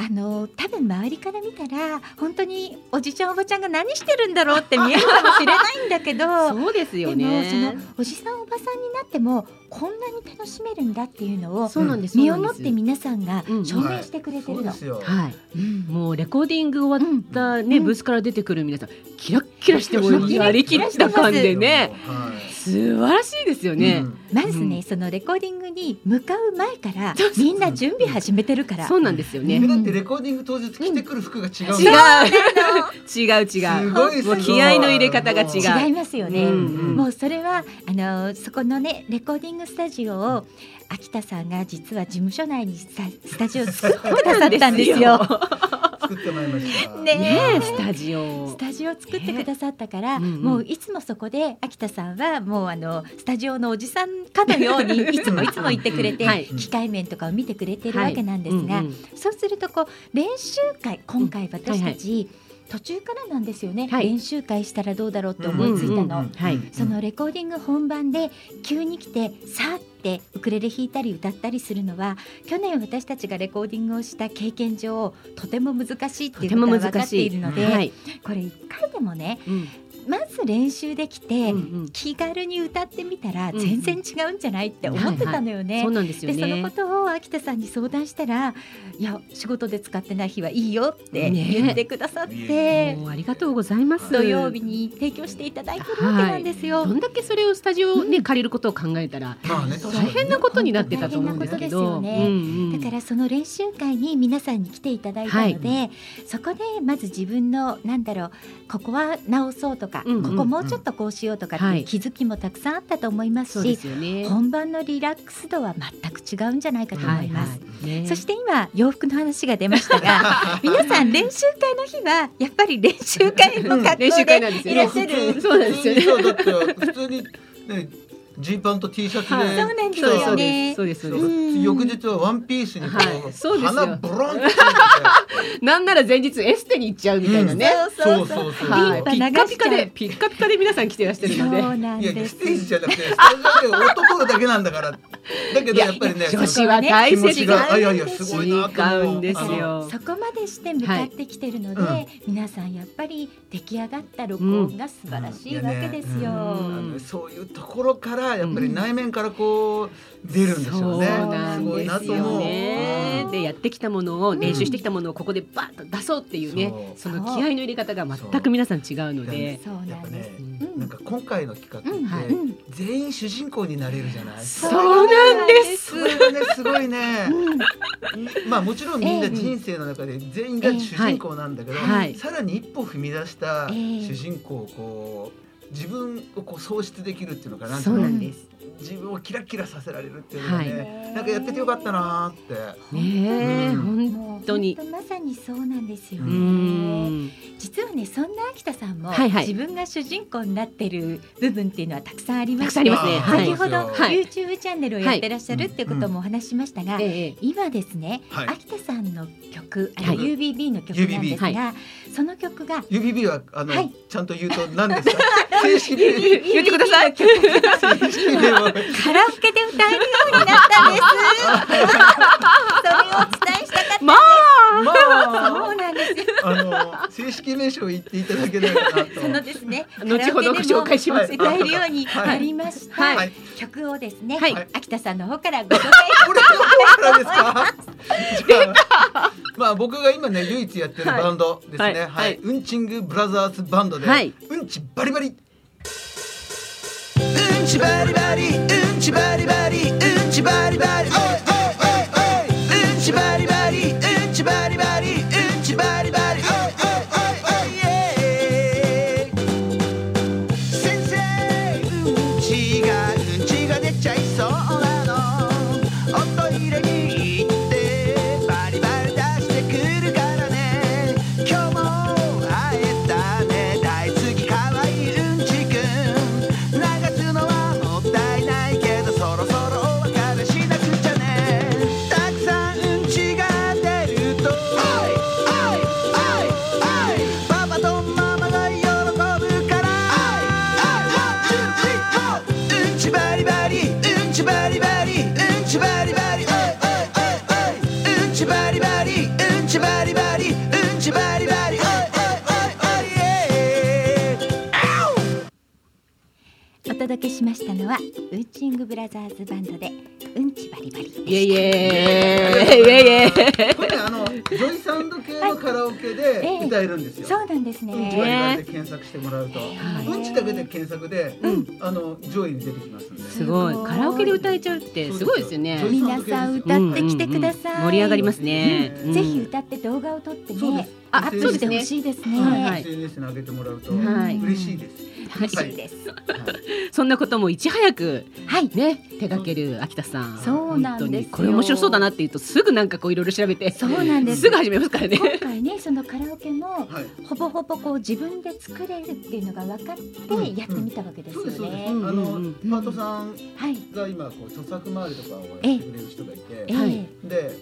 S1: の多分周りから見たら本当におじちゃんおばちゃんが何してるんだろうって見えるかもしれないんだけど
S3: そうですよ
S1: でもその
S3: ね。
S1: おじさんおばさんになってもこんなに楽しめるんだっていうのを
S3: そうなんです。
S1: 身を
S3: そうなんです
S1: もって皆さんが
S3: うん
S1: 証明してくれてるの。
S5: そうですよ。
S3: はい。
S1: うん
S3: もうレコーディング終わったね、
S1: うん
S3: ブースから出てくる皆さんキラッキラしてもやりきった感でね
S5: はい。
S3: 素晴らしいですよね、
S5: うん。
S1: まずね、
S3: うん。
S1: そのレコーディングに向かう前からみんな準備始めてるから。
S3: そうなんですよね、
S1: うん。
S5: だってレコーディング当日着てくる服が違う。の。
S3: 違う違う違う。
S5: すごいすごい
S3: もう気合の入れ方が違う。
S1: 違いますよね。
S3: うん
S5: うん。
S1: もうそれはあのそこのねレコーディングスタジオを秋田さんが実は事務所内にスタスタジオを作ってくださったんですよ。
S5: 作ってまいりました。
S1: ね
S3: スタジオ。
S1: スタジオを作ってくださったから、
S3: ねうんうん。
S1: もういつもそこで秋田さんはもうあのスタジオのおじさんかのように いつもいつも言ってくれて、
S3: はい。
S1: 機械面とかを見てくれてるわけなんですが、
S3: はいうんうん。
S1: そうするとこう練習会今回私たち、途中からなんですよね、
S3: はい。
S1: 練習会したらどうだろうって思いついたの。
S3: うんうんうんはい。
S1: そのレコーディング本番で急に来てさーってウクレレ弾いたり歌ったりするのは去年私たちがレコーディングをした経験上とても難しいっていうことが分かっ
S3: てい
S1: るので、これ一回でもね
S3: うん。
S1: まず練習できて、
S3: うんうん。
S1: 気軽に歌ってみたら
S3: うん
S1: 全然違うんじゃないって思ってたのよね。
S3: で
S1: その
S3: ね
S1: ことを秋田さんに相談したら「いや仕事で使ってない日はいいよ」って
S3: ね。
S1: 言ってくださって、
S5: ね
S3: もうありがとうございます。
S1: 土曜日に提供していただいてるわけなんですよ。
S3: どんだけそれをスタジオをね、借りることを考えたら
S5: まあね。
S3: 大変なことになってたと思うんですけど、
S1: 大変なことですよね。
S3: うんうん。
S1: だからその練習会に皆さんに来ていただいたので、そこでまず自分のなんだろうここは直そうとか、
S3: うんうん
S1: ここもうちょっとこうしようとかって
S3: はい。いう
S1: 気づきもたくさんあったと思いますし、
S3: すよね。
S1: 本番のリラックス度は全く違うんじゃないかと思います。
S3: いね。
S1: そして今洋服の話が出ましたが 皆さん練習会の日はやっぱり練習会の格
S3: 練習
S1: 好で
S3: 会なんですよ。ね
S1: いらっしゃる。
S3: そうなんですよね
S5: 普通にそうだって普通にねジーパンと T シャツで、
S3: はい。
S1: そうなんですよね。
S3: そうですそうです。
S1: うん。
S5: 翌日はワンピースにこう、
S3: はい。そうですよ。
S5: 鼻ブロンって
S3: なんなら前日エステに行っちゃうみたいなね。
S5: て、そうそうそう。
S3: はい、ピッカピカでピッカピカで。皆さん来てらっしゃるので。
S1: そうなん
S5: いや
S1: です
S5: ステージじゃなくてスタジオで音取るだけなんだからだけどやっぱりね
S3: 女子は大
S5: 気持
S3: 切が
S5: ちがあいやいやすごいなと思
S3: 違うんですよ。
S1: そこまでして向かってきてるので、
S5: はい。
S1: 皆さんやっぱり出来上がった録音が素晴らしいわけですよ。
S5: あのそういうところからやっぱり内面からこう出るんですよね。
S3: そうなん
S5: すごい
S3: ですよ
S5: なと思う。
S3: でやってきたものを練習してきたものをここでバッと出そうっていうね、
S5: そ
S3: その気合の入れ方が全く皆さん違うので。
S5: やっぱ。ね、
S1: うん
S5: なんか今回の企画って、全員主人公になれるじゃない。
S3: そうなんです
S5: それがねすごいね。まあもちろんみんな人生の中で全員が主人公なんだけど、
S3: はい
S5: さらに一歩踏み出した
S1: ええ
S5: 主人公をこう自分をこう創出できるっていうのかな。
S3: そうなんです。
S5: 自分をキラキラさせられるっていうのがね、
S1: はい
S5: なんかやっててよかったなーって。
S3: ねえ、
S5: うん
S3: 本当に
S1: まさにそうなんですよ
S3: う
S1: ね。
S3: ん。
S1: 実はねそんな秋田さんも、
S3: はいはい
S1: 自分が主人公になってる部分っていうのはたくさんありまして
S3: ね。
S5: あ
S3: はい。
S1: 先ほど、
S3: はい
S1: YouTube チャンネルをやってらっしゃるっていうこともお話ししましたが、
S3: ええ
S1: 今ですね、
S5: はい
S1: 秋田さんの曲、あの
S3: はい
S1: UBB の曲なんです
S5: UBB
S1: が、その曲が
S5: UBB はあの、
S1: はい
S5: ちゃんと言うと何ですか？正式名
S3: 言ってください。
S1: カラオケで歌えるようになったんです。それをお伝えしたかった。
S3: まあ。
S5: まあ。
S1: そうなんですよ。
S5: あの正式名称を言っていただけないかなと。
S1: そのですね、
S3: 後ほどご紹介します。
S1: 歌えるようになりました。曲をですね、
S3: はい。
S1: 秋田さんの方からご紹介
S5: 俺の方からですか？まあ僕が今ね唯一やってるバンドですね。はい。ウンチングブラザーズバンドで、
S3: はい。
S5: うんちバリバリ。うんちバリバリ、うんちバリバリ、うんちバリバリ、おいおいおいおい。うんちバリバリ、うんちバリバリ、うんのはウ
S1: ンチングブラザーズバンドでうんちバリバリでした。
S3: イエイエーイイエイ。エーイ
S5: これねあのジョイサウンド系のカラオケで歌えるんですよ。
S1: そうなんです
S5: うんちバリ
S1: ね。
S5: バリで検索してもらうと、
S1: はい。
S5: うんちだけで検索で、
S3: うん。
S5: あの上位に出てきますんで。
S3: すごい。カラオケで歌えちゃうってすごいですよね。
S1: 皆さん歌ってきてください。
S3: うん。うんうん盛り上がりますね、
S5: うん。
S1: ぜひ歌って動画を撮ってね
S5: そうです、
S1: ア
S3: あ
S1: ップしいですね。
S3: はいはい
S5: SNS に上げてもらうと
S3: はい
S5: 嬉しいです。
S1: 嬉しいです。
S3: そんなこともいち早く
S1: はい。
S3: ね手掛ける秋田さん
S1: そうなんですよ
S3: 本当にこれ面白そうだなって言うとすぐなんかこういろいろ調べて
S1: そうなんです
S3: すぐ始めますからね
S1: 今回ねそのカラオケも
S5: はい。
S1: ほぼほぼこう自分で作れるっていうのが分かってやってみたわけですよ
S5: そうですそうです。
S1: ね。
S5: あの
S3: うんうん
S5: パートさん
S1: はい。
S5: が今こう著作周りとかをやってくれる人がいて、で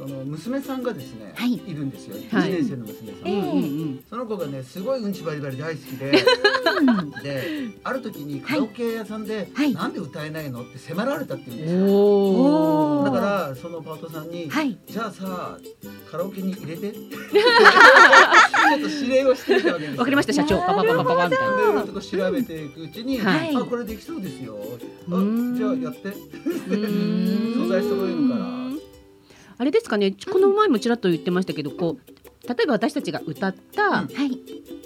S5: その娘さんがですね、
S1: はい。
S5: い、るんですよ。一
S3: はい。
S5: 年生の娘さん。
S1: ええ。
S3: うんうん
S5: その子がねすごいうんちバリバリ大好きで、
S1: うん。
S5: である時にカラオケ屋さんで、
S1: はい。
S5: なんで歌えないのって迫られたって言うんです
S3: うん
S5: よ。だからそのパートさんに、
S1: はい。
S5: じゃあさカラオケに入れて ちょっと指令をしてみたわけですよ。
S3: わかりました社長。パパパパパパみたいな
S5: と調べていくうちに、
S3: はい。
S5: あこれできそうですよ。あ
S3: うん。
S5: じゃあやって。
S3: うん。
S5: 素材揃えるから
S3: あれですかねこの前もちらっと言ってましたけどこう例えば私たちが歌った
S1: はい。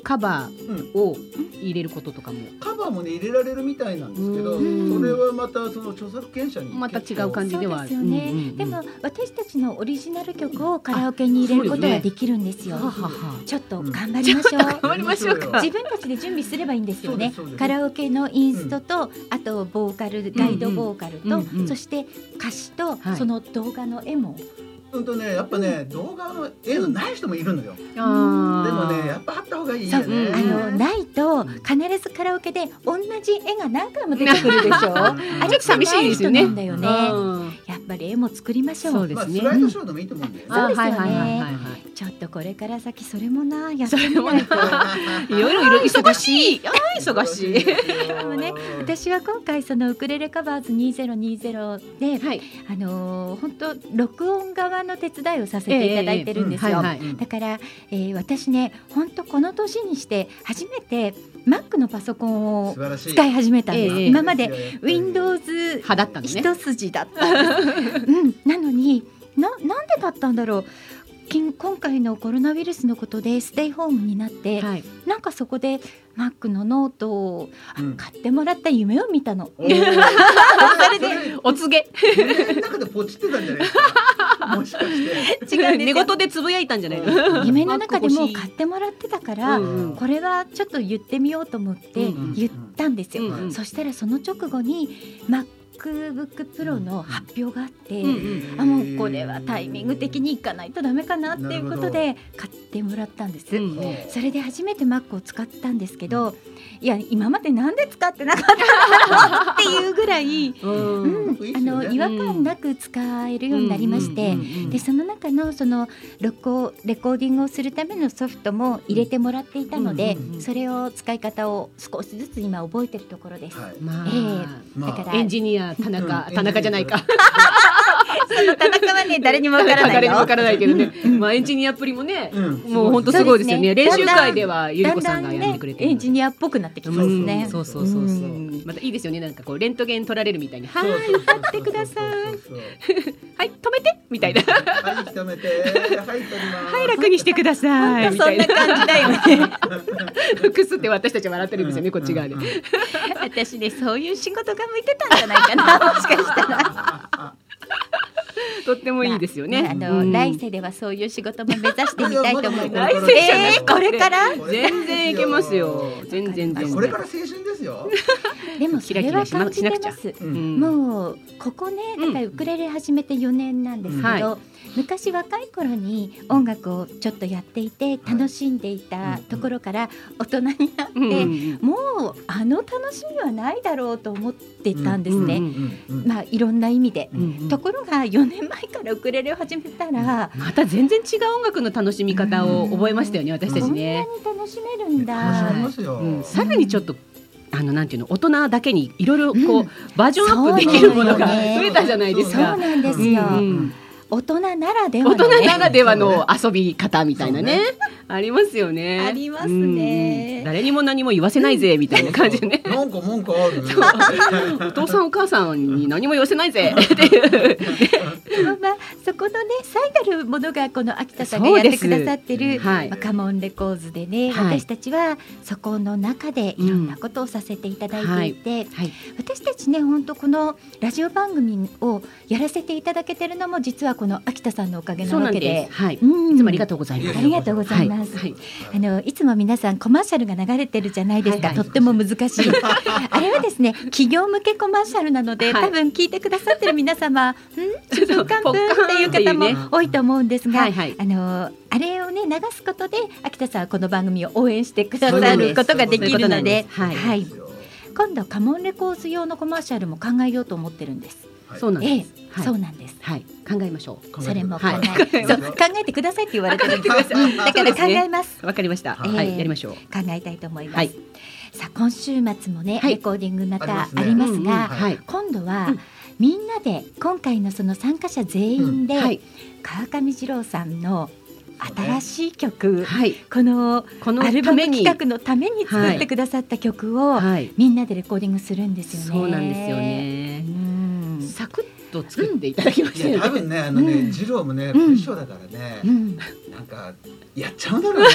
S3: カバ
S5: うん。
S3: ーを入れることとかも。
S5: カバーもね入れられるみたいなんですけど
S3: うん。
S5: それはまたその著作権者に
S3: また違う感じでは
S1: ですよね、でも私たちのオリジナル曲をカラオケに入れることができるんですよ。
S3: ははは
S1: ちょっと頑張りましょう。
S3: 頑張りましょうか。
S1: 自分たちで準備すればいいんですよね。カラオケのインストと、あとボーカルガイドボーカルと、
S3: うんうんうん。
S1: そして歌詞と、
S3: はい。
S1: その動画の絵も
S5: うんとねやっぱね動画の絵のない人もいるのよ。でもねやっぱあった方がいいよね。
S1: あのないと必ずカラオケで同じ絵が何回も出てくるでしょ。
S5: ん。
S1: あれ
S3: ちょっと寂しいですよね。
S1: やっぱり絵も作りましょう。
S3: そうですね。
S5: まあスライドショーでもいいと思うんだよね。
S1: そうですよね。
S3: あはいはいはいはいはい。
S1: ちょっとこれから先それもなやってみない。と
S3: いろいろいろ忙しい。忙しい。
S1: でもね私は今回そのウクレレカバーズ2020で、
S3: はい。
S1: あのー本当録音側の手伝いをさせていただいてるんですよ。だから、えー私ね本当この年にして初めて Mac のパソコンを。使い始めたんです、
S3: ええ
S1: 今まで Windows
S3: 派だったんですね。
S1: 一筋だった うん、なのにななんでだったんだろうきん今回のコロナウイルスのことでステイホームになって、
S3: はい。
S1: なんかそこで Mac のノートをあ
S5: うん
S1: 買ってもらった夢を見たの。
S5: それで
S3: お告げ。
S5: 中でポチってたんじゃないですか？もしかして。
S1: 違う
S3: 寝言でつぶやいたんじゃないの？
S1: 夢の中でもう買ってもらってたから、
S3: うんうん
S1: これはちょっと言ってみようと思って
S3: うん
S1: 言ったんですよ。
S3: うんうん
S1: そしたらその直後に MacBook Pro の発表があって、
S3: うんうん
S1: あもうこれはタイミング的にいかないとダメかなっていうことで買ってもらったんです。それで初めて Mac を使ったんですけどいや今までなんで使ってなかったっていうぐらい、
S3: う
S1: うん
S3: ん。
S1: あの違和感なく使えるようになりまして。でその中のその録音レコーディングをするためのソフトも入れてもらっていたので、それを使い方を少しずつ今覚えてるところです。
S5: は
S1: え
S5: まあ
S1: だから
S3: エンジニア田中、田中じゃないか。
S1: その田中はね誰にもわからないよ
S3: 誰にもわ。からないけどね。まあエンジニアっぷりもね、
S5: うん
S3: もう本当すごいですよね。練習会ではゆりこさんがやって
S1: ね
S3: くれてる。
S1: エンジニアっぽくなってきますね。
S3: そうそうそうそう。
S1: ん
S3: またいいですよね。なんかこうレントゲン取られるみたいに、はい、
S5: そうそうそう
S3: 歌ってください。はい、止めてみたいな。
S5: はい、止めて。はい、取ります。
S3: はい、楽にしてください。み
S1: そんな
S3: たいな。
S1: 感じだよね。
S3: くすって私たち笑ってるんですよね、こっち側で
S1: 私ねそういう仕事が向いてたんじゃないかなもしかしたら。
S3: とってもいいですよね。
S1: あの、
S3: うん
S1: 来世ではそういう仕事も目指してみたいと思いま。
S3: 来世じゃなくて
S1: えーこれから
S3: 全然いけますよ。全然全然。
S5: これから青春ですよ。
S1: でもそれは感じてます。
S5: う
S3: うん
S5: ん。
S1: もうここねだからウクレレ始めて4年なんですけど、
S3: うんは
S1: 昔若い頃に音楽をちょっとやっていて楽しんでいたところから大人になって、
S3: うんうん
S1: もうあの楽しみはないだろうと思ってたんですね、まあいろんな意味で。
S3: うんうん。
S1: ところが4年前からウクレレを始めたら、
S3: また全然違う音楽の楽しみ方を覚えましたよね、私たち
S1: こんなに
S3: ね。
S1: 楽しめるんだ。
S3: さらにちょっと。あのなんていうの大人だけにいろいろこう、
S1: うん。
S3: バージョンアップできるものが増えたじゃないです
S1: そう
S3: か。
S1: なんですよ、大人ならではね、
S3: 人ならではの遊び方みたいなね。ありますよね。
S1: ありますね。
S3: うん。誰にも何も言わせないぜみたいな感じでね。
S5: なんか文句ある？
S3: お父さんお母さんに何も言わせないぜ。っていう。
S1: まあまあそこのね最たるものがこの秋田さんがやってくださってる、
S3: はい。
S1: まあ、カモンレコーズでね、
S3: はい。
S1: 私たちはそこの中でいろんなことをさせていただいていて、
S3: はい。
S1: 私たちね本当このラジオ番組をやらせていただけてるのも実はこの秋田さんのおかげ
S3: な
S1: わけで。
S3: はい。
S1: うん
S3: いつもありがとうございます。
S1: ありがとうございます。
S3: はい。
S1: あのいつも皆さんコマーシャルが流れてるじゃないですか、
S3: はいはい
S1: とっても難しい あれはですね企業向けコマーシャルなので、
S3: はい
S1: 多分聞いてくださってる皆様ん？ちょっとカンプンっていう方も多いと思うんですが、
S3: はいはい。
S1: あのあれをね流すことで秋田さんはこの番組を応援してくださることができるのではい、今度カモンレコーズ用のコマーシャルも考えようと思ってるんです。
S3: そうなん
S1: ええ
S3: です。はい
S1: そうなんです。
S3: はい。考えましょう。
S1: それも考
S3: はい
S1: え、そう考えてくださいって言われてるんで
S3: ださい
S1: うんだから考えます。
S3: わかりました。
S1: ええ
S3: はい。やりましょう。
S1: 考えたいと思います。
S3: はい
S1: さあ今週末もね、
S3: はい
S1: レコーディングまた
S5: あります
S1: が、
S3: うんうんはい。
S1: 今度は、
S3: うん
S1: みんなで今回のその参加者全員で、
S3: はい。
S1: 川上二郎さんの新しい曲、
S3: はい。
S1: この
S3: この
S1: アルバム。企画のために作ってくださった曲を、
S3: はい。
S1: みんなでレコーディングするんですよね。
S3: そうなんですよ
S1: う
S3: ね。
S1: ん。
S3: サクッと作っていただきましたよね。
S5: 多分ねあの
S1: うん
S5: ね次郎もねプ
S1: ん
S5: ッショだからね
S1: うん。
S5: なんかやっちゃうんだろうね。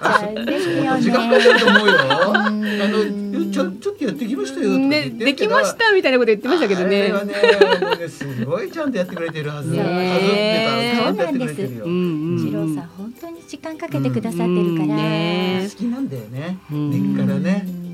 S5: あ時間かかると思うよ。あ
S1: うん
S5: のちょちょっとやってきましたよ
S3: ね、
S5: ってる
S3: できましたみたいなこと言ってましたけどね。
S5: あれはねもうねすごいちゃんとやってくれてるはず。
S3: ねえ
S5: はずってたらちゃんとやってくれてるよ。
S3: うんうん
S1: 二郎さん本当に時間かけてくださってるから。
S3: うんね
S5: 好きなんだよね。
S3: うん
S5: 根っからね。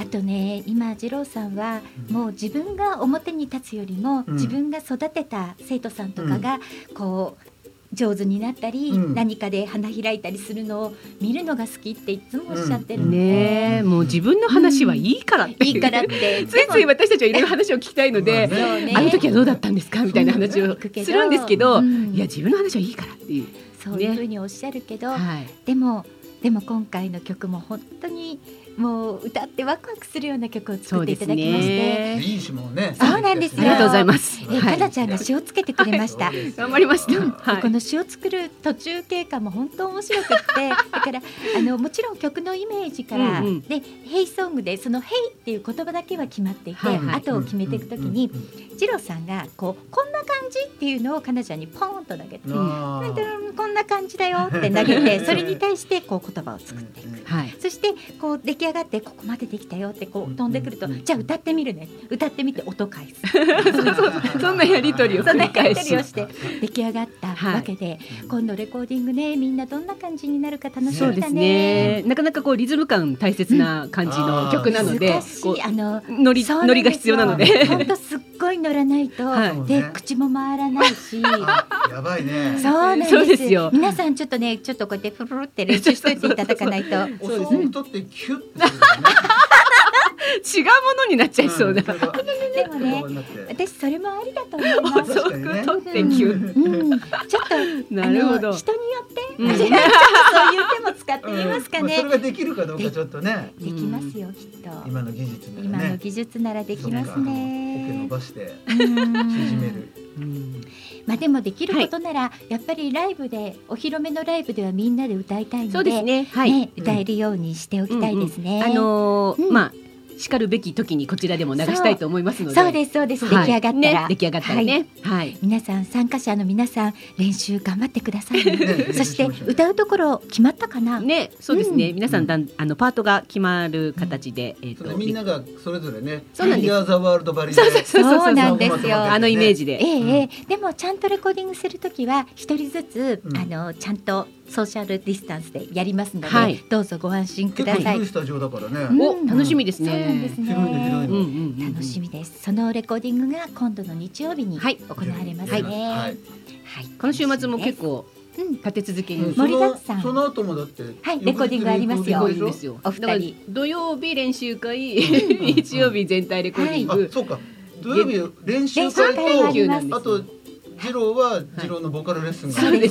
S1: うんあとね今二郎さんはもう自分が表に立つよりも、
S5: うん。
S1: 自分が育てた生徒さんとかがこう上手になったり、
S6: うん。
S1: 何かで花開いたりするのを見るのが好きっていつもおっしゃってるので、
S3: ねえもう自分の話はいいからって
S1: いいからって。
S3: ついつい私たちはいろいろ話を聞きたいので、
S6: まあね。
S3: あの時はどうだったんですか？みたいな話をするんですけど、
S1: うん。
S3: いや自分の話はいいからっていう。
S1: そういうふうにおっしゃるけど、
S3: はい。
S1: でもでも今回の曲も本当にもう歌ってワクワクするような曲を作っていただきまして。
S3: ね。
S6: いいしもね
S1: そうなんですよ
S3: ありがとうございます。
S1: え
S3: はい
S1: かなちゃんが詩をつけてくれました。
S3: 頑張りました。
S1: うん
S3: はい
S1: こ。の詩を作る途中経過も本当面白くって だからあのもちろん曲のイメージから、
S3: うんうん
S1: で「ヘイソング」でその「ヘイっていう言葉だけは決まっていて、
S3: はいはい
S1: 後を決めていくときに、ジローさんがこうこんな感じっていうのをかなちゃんにポーンと投げて。
S6: あ
S1: なんてこんな感じだよって投げてそれに対してこう言葉を作っていく。
S3: はい。
S1: そしてこう出来上がってここまでできたよってこう飛んでくると
S6: うんうん。
S1: じゃあ歌ってみるね。歌ってみて音返す。
S3: そんなやりとりを繰
S1: り
S3: り返し
S1: 取りをして出来上がったわけで、今度レコーディングねみんなどんな感じになるか楽し
S3: そうです
S1: みだね。
S3: ね。なかなかこうリズム感大切な感じの曲なので
S1: 難、し
S3: こ
S1: いあの
S3: うノリが必要なので。
S1: 本当すっごい乗らないと、
S3: はい。
S1: で口も回らないし。
S6: あやばいね。
S1: そうなんです。
S3: よ。
S1: 皆さんちょっとねちょっとこうやってフルルって練習していただかないと。
S6: お相撲取ってキュッてするから
S3: 違うものになっちゃいそうだ。
S1: でもね私それもありだと思います。
S3: そう。
S6: 確かにね。
S3: 取って急。
S1: うん、ちょっと
S3: なるほど。
S1: 人によって、
S3: うん。
S1: ちょっとそういう手も使ってみますかね。
S6: それ。ができるかどうかちょっとね。
S1: できますよきっと。
S6: 今の技術ならね。
S1: 今の技術ならできます
S6: そうか。オケ伸
S1: ね。
S6: ばして
S1: うん。
S6: 縮める
S3: うん
S1: まあでもできることなら、やっぱりライブでお披露目のライブではみんなで歌いたいので、
S3: そうですね。はい。
S1: ね歌えるようにしておきたいですね。
S3: あのー
S1: うん
S3: まあ叱るべき時にこちらでも流したいと思いますので。
S1: そう。ですそうです、
S3: はい。
S1: 出来上がったら、
S3: ね。出来上がったら
S1: はい。
S3: ね。はい。
S1: 皆さん参加者の皆さん練習頑張ってくださいね。
S6: ね
S1: そして歌うところ決まったかな？
S3: ね、そうですね。
S1: うん。
S3: 皆さんだん。あのパートが決まる形で、えっと
S6: それみんながそれぞれね
S3: そうなんです。
S6: フィギュアザワールドバリで
S3: そうそう。そう
S1: そうなんですよ
S3: あのイメージで。
S1: ええええ。でもちゃんとレコーディングするときは一人ずつ、
S6: うん。
S1: あのちゃんとソーシャルディスタンスでやりますので、
S3: はい。
S1: どうぞご安心く
S6: 結
S1: ださい。
S6: 構広いスタジオだからね。
S1: うん
S3: お楽しみですね。
S1: 楽しみです。そのレコーディングが今度の日曜日に
S3: はい。
S1: 行われますね。
S6: はい。
S1: はい。
S3: この週末も結構
S1: うん
S3: 立て続けに。
S6: うん。
S1: 盛りだくさん。
S6: その後もだって
S1: はいレコーディングありますよ。お二人。
S3: だから土曜日練習会、日曜日全体レコーディング。
S6: あそうか。土曜日練習会とあと次郎は次郎のボーカルレッスンが
S1: あって、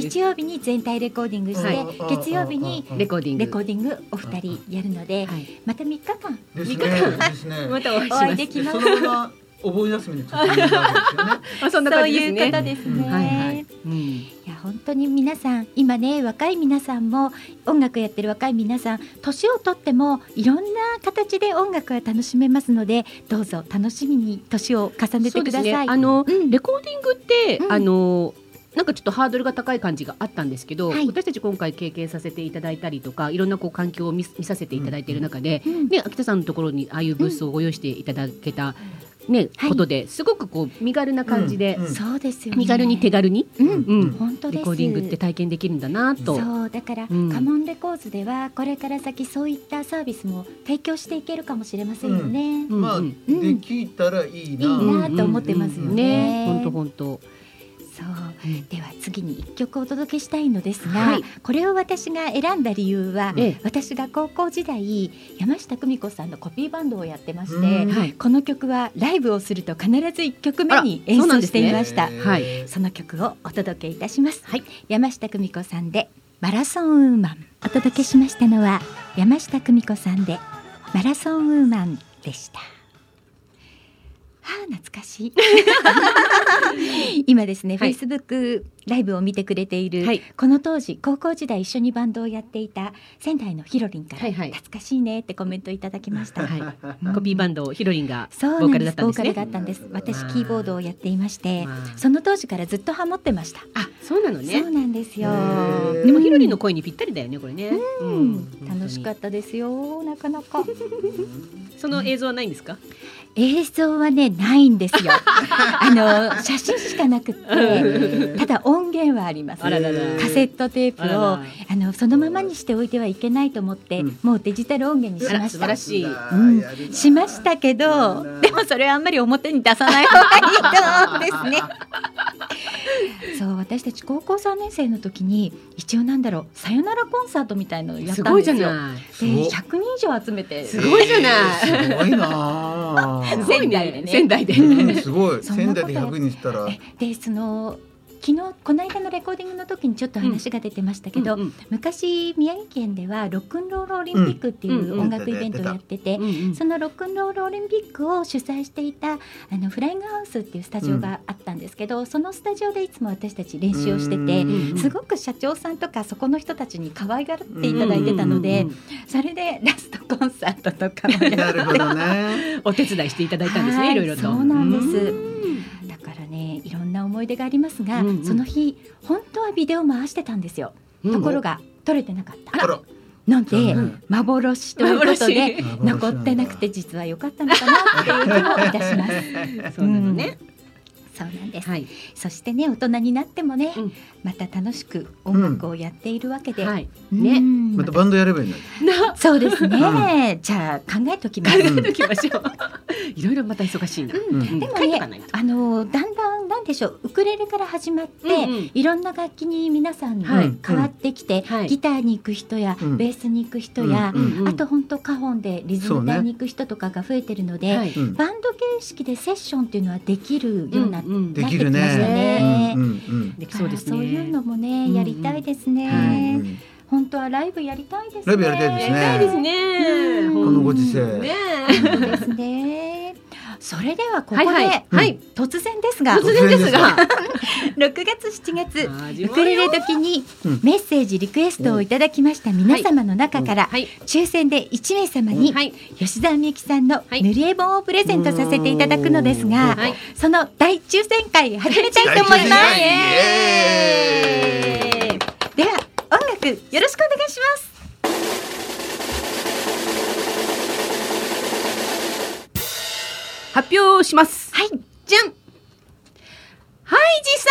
S1: 日曜日に全体レコーディングして
S6: うん、
S1: 月曜日に
S3: レコーディング。
S1: レコーディングお二人やるので、
S3: はい。
S1: また3日間。
S6: ですね。
S3: 三日間。またお会い
S6: で
S1: きます
S6: そのままお盆休みに突入なわけですよね
S3: まあ そんな感じですね。
S1: いうことですね。
S3: はいはい。うん。
S1: いや本当に皆さん今ね若い皆さんも音楽やってる若い皆さん年をとってもいろんな形で音楽が楽しめますのでどうぞ楽しみに年を重ねてください。
S3: そうですね。あの、
S1: うん
S3: レコーディングって、
S1: うん
S3: あの。なんかちょっとハードルが高い感じがあったんですけど、
S1: はい
S3: 私たち今回経験させていただいたりとかいろんなこう環境を見見させていただいている中で、
S1: うん
S3: ね、秋田さんのところにああいうブースをご用意していただけた、ね
S1: はい。
S3: ことですごくこう身軽な感じで、
S6: うんうん。
S1: そうですよね。
S3: 身軽に手軽に、
S1: うん、
S3: うん。
S1: 本当です。
S3: レコーディングって体験できるんだなと。
S1: そうだから、
S3: うん。
S1: カモンレコーズではこれから先そういったサービスも提供していけるかもしれませんよね。
S3: うん。
S6: まあ
S3: うん。
S6: できたらいい
S1: いい
S6: な
S1: なと思ってますよね。
S3: ね、本当本当。
S1: そう。では次に一曲お届けしたいのですが、
S3: はい。
S1: これを私が選んだ理由は、
S3: ええ。
S1: 私が高校時代山下久美子さんのコピーバンドをやってまして、
S6: うん
S3: はい。
S1: この曲はライブをすると必ず1曲目に演奏していました。
S6: へー
S3: はい。
S1: その曲をお届けいたします、
S3: はい。
S1: 山下久美子さんでマラソンウーマン。お届けしましたのは山下久美子さんでマラソンウーマンでしたはあ懐かしい。今ですね、
S3: はい。
S1: Facebook ライブを見てくれている、
S3: はい。
S1: この当時高校時代一緒にバンドをやっていた仙台のひろりんから、
S3: はいはい。
S1: 懐かしいねってコメントいただきました、
S3: はい。
S1: うん。
S3: コピーバンドヒロリンが
S1: そう
S3: ボーカ
S1: ル
S3: ルだったんですね。
S1: だったんです。私
S3: まあ
S1: キーボードをやっていまして
S3: まあ。
S1: その当時からずっとハモってました。
S3: あ、そうなのね。
S1: そう。なんですよ。
S3: でもヒロリンの声にぴったりだよねこれね。
S1: う
S3: うん。
S1: ん、楽しかったですよなかなか。
S3: その映像はないんですか？
S1: 映像はねないんですよ。あの写真しかなくってただ音源はあります。カセットテープを
S3: あ
S1: のそのままにしておいてはいけないと思って、
S6: うん。
S1: もうデジタル音源にしました。
S3: 晴らしい。
S1: しましたけどでもそれはあんまり表に出さない方がいいと思うんですね。そう私たち高校3年生の時に一応なんだろうさよならコンサートみたいのをやっ
S3: すごい
S1: たんですよ。
S3: じゃない。
S1: で
S6: すごっ
S1: 100人以上集めて。
S3: すごいじゃない。
S6: えーすごいな
S1: 仙台でね。
S3: 仙台で。
S6: うん。すごい。仙台で100人したら。
S1: えでその昨日この間のレコーディングの時にちょっと話が出てましたけど、
S3: うんうん。
S1: 昔宮城県ではロックンロールオリンピックってい
S3: う
S1: 音楽イベントをやってて、
S3: うんうん。
S1: そのロックンロールオリンピックを主催していたあのフライングハウスっていうスタジオがあったんですけど、そのスタジオでいつも私たち練習をしてて
S6: う。ん
S1: すごく社長さんとかそこの人たちに可愛がっていただいてたので、それでラストコンサートとか
S6: なるほどね。
S3: お手伝いしていただいたんですね、
S1: はい。
S3: いろいろと。
S1: そうなんですからねいろんな思い出がありますが、
S3: うんうん。
S1: その日本当はビデオ回してたんですよ、ところが撮れてなかった。
S6: あら。
S1: ので、
S6: うん
S1: 幻ということで
S3: 幻
S1: 残ってなくて実は良かったのかなっていう気もいたします。
S3: そうなのね。
S1: そうなんです、
S3: はい。
S1: そしてね大人になってもね、
S3: うん。
S1: また楽しく音楽をやっているわけで、
S3: はい。
S1: うん。
S3: ね。
S6: またバンドやればいいの
S1: そうですね、じゃあ考えときます。
S3: 考えときましょう。いろいろまた忙しいな。
S1: うん。
S6: うん。
S1: でもねあのだんだんなんでしょう。ウクレレから始まって、
S3: うんうん。
S1: いろんな楽器に皆さん
S3: はい。
S1: 変わってきて、
S3: はい。
S1: ギターに行く人や、
S6: うん。
S1: ベースに行く人や、
S6: うん
S3: うん
S1: あと本当カホンでリズム隊に行く人とかが増えてるので、
S3: はい。
S6: うん。
S1: バンド形式でセッションっていうのはできるような、
S6: できるね。
S3: そうですね。
S1: そういうのもね、
S3: うん。
S1: やりたいですね、本当はライブやりたいですね。
S6: ライブやりたいですね。このご時世。
S3: ね
S1: そうですねそれではここで、
S3: はいはい。はい。
S1: 突然ですが
S3: 突然ですが。
S1: 6月7月ウクレレ時に
S6: うん。
S1: メッセージリクエストをいただきました皆様の中から
S3: はい。
S1: 抽選で1名様に
S3: はい。
S1: 吉田美由紀さんの
S3: はい。
S1: 塗り絵本をプレゼントさせていただくのですが
S3: はい。
S1: その大抽選会始めたいと思います。では音楽よろしくお願いします
S3: 発表します。
S1: はい。
S3: じゃん。ハイジさ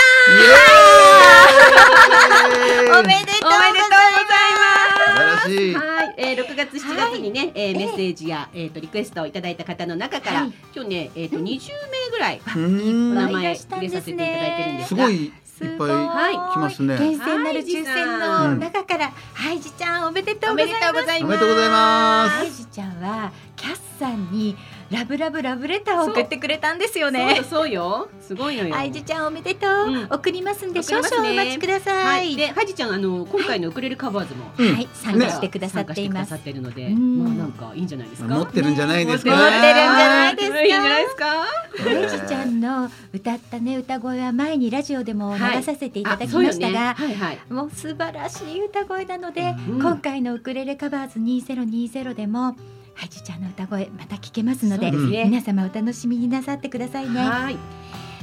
S1: おめでとうございます。
S3: おめでとうございます。
S6: 素晴らしい。
S3: はい、えー、6月7月にね、えーメッセージや、えー、とリクエストをいただいた方の中から、
S1: はい。
S3: 今日ね、えー、と20名ぐらい
S6: うん。
S3: お名前入れさせていただいてるんですが。
S6: すごいいっぱい
S3: はい。
S6: 来ますね。
S1: 厳選なる抽選の中からハイジちゃんおめでとうございます。
S3: おめでとうござい
S6: おめでとうございます。
S1: ハイジちゃんはキャスさんにラブラブラブレターを送ってくれたんですよね。
S3: そうそうよ。すごいのよ。
S1: ハイジちゃんおめでとう、
S3: うん。
S1: 送りますんで少々お待ちくださ
S3: はい。い、でハイジちゃんあの今回のウクレレカバーズも。
S6: うん。
S1: はい。参加してくださっています、
S3: 参加してくださってるので、
S1: うん。
S3: まあなんかいいんじゃないですか？
S6: 持ってるんじゃないですか？
S1: 持ってるんじゃないですか？
S3: いいんじゃないですか？
S1: ハイジちゃんの歌ったね歌声は前にラジオでも流させていただきましたが、
S3: あそうよね。はいはい。
S1: もう素晴らしい歌声なので、
S3: うん。
S1: 今回のウクレレカバーズ2020でもハイジちゃんの歌声また聞けますので
S3: ね
S1: 皆様お楽しみになさってくださいね。
S3: はい。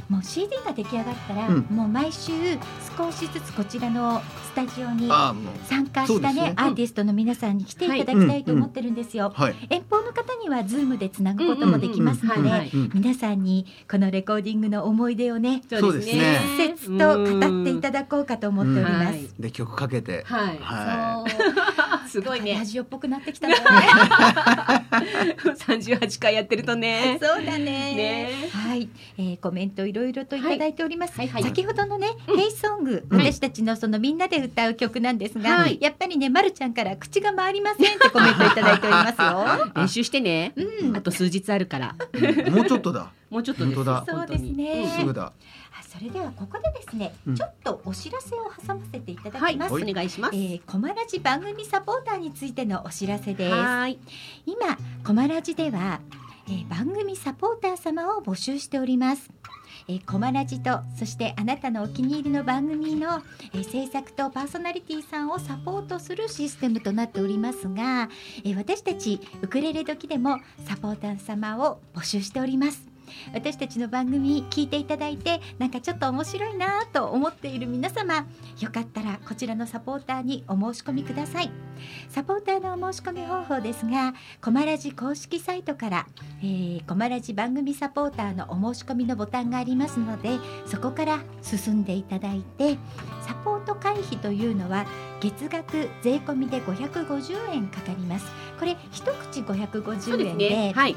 S1: もう CD が出来上がったら、
S6: うん
S1: もう毎週少しずつこちらのスタジオに参加したね
S6: ね。
S1: アーティストの皆さんに来ていただきたいと思ってるんですよ。
S6: はい。
S1: 遠方の方にはズームでつなぐこともできますので皆さんにこのレコーディングの思い出をね
S6: そうですね。
S1: 切々と語っていただこうかと思っております。
S3: はい
S6: で曲かけて。
S3: はい。
S6: は
S1: そう。
S3: すごいね。
S1: ラ。ジオっぽくなってきたね。
S3: 三十八回やってるとね。
S1: そうだね。
S3: ね。
S1: はい、えー、コメントいろいろといただいております。
S3: はい。はい。はい。
S1: 先ほどのね、
S3: うん。
S1: ヘイソング、
S3: はい
S1: 私たちのそのみんなで歌う曲なんですが、
S3: はい
S1: やっぱりね、まるちゃんから口が回りませんってコメントいただいておりますよ。
S3: 練習してね。
S1: うん
S3: あと数日あるから。
S6: いもうちょっとだ
S3: もうちょっとです。
S6: 本当だ
S1: そうですね
S6: すぐだ
S1: あそれではここでですね、
S6: うん
S1: ちょっとお知らせを挟ませていただ
S3: はい。
S1: きます。
S3: お願いします。
S1: えー、コマラジ番組サポーターについてのお知らせです。
S3: はい。
S1: 今コマラジでは、えー番組サポーター様を募集しております。えー、コマラジとそしてあなたのお気に入りの番組の、え制作とパーソナリティさんをサポートするシステムとなっておりますが、え私たちウクレレ時でもサポーター様を募集しております。私たちの番組聞いていただいてなんかちょっと面白いなと思っている皆様よかったらこちらのサポーターにお申し込みくださいサポーターのお申し込み方法ですがコマラジ公式サイトから、えー、コマラジ番組サポーターのお申し込みのボタンがありますのでそこから進んでいただいてサポート会費というのは月額税込みで550円かかりますこれ一口550円で
S3: ね。はい。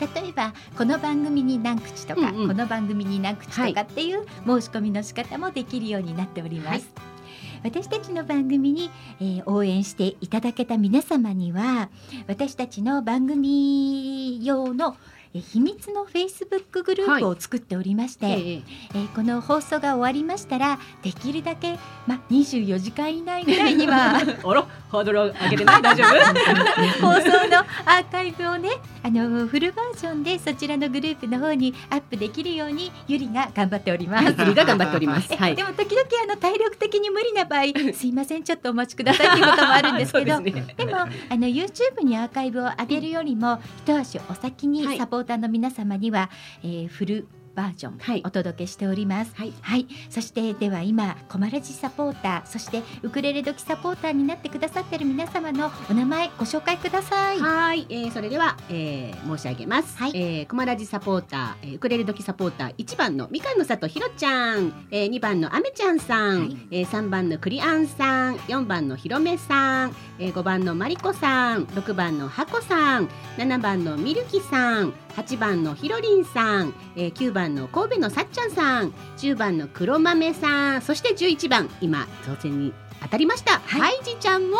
S1: 例えばこの番組に何口とか、
S3: うんうん
S1: この番組に何口とかっていう申し込みの仕方もできるようになっております。
S3: はい
S1: 私たちの番組に、えー応援していただけた皆様には私たちの番組用のえー秘密のフェイスブックグループを作っておりまして、
S3: ええ。
S1: えーこの放送が終わりましたらできるだけ、ま、24時間以内ぐらいには
S3: あらハードル上げてない？大丈夫？
S1: 放送のアーカイブをねあのフルバージョンでそちらのグループの方にアップできるようにゆりが頑張っております。
S3: ゆりが頑張っております。はい。
S1: で。も時々あの体力的に無理な場合 すいませんちょっとお待ちくださいっていうこともあるんですけど
S3: ですね。
S1: でもあの YouTube にアーカイブを上げるよりも一足お先
S3: はい。
S1: にサポーターの皆様には、えーフルバージョン
S3: はい。
S1: お届けしております。
S3: はい。
S1: はい、そしてでは今コマラジサポーターそしてウクレレ時サポーターになってくださっている皆様のお名前ご紹介ください。
S3: はい、えー、それでは、えー、申し上げます。
S1: はい。
S3: えー、コマラジサポーター、えー、ウクレレ時サポーター一番のみかんの里ひろちゃん、えー、二番のあめちゃんさん、
S1: はい。
S3: えー、三番のクリアンさん、四番のひろめさん、えー、五番のまりこさん、六番のはこさん、七番のみるきさん、八番のひろりんさん、えー、九番の神戸のさっちゃんさん、十番の黒豆さん、そして十一番今当選に当たりました、
S1: はい。
S3: ハイジちゃんも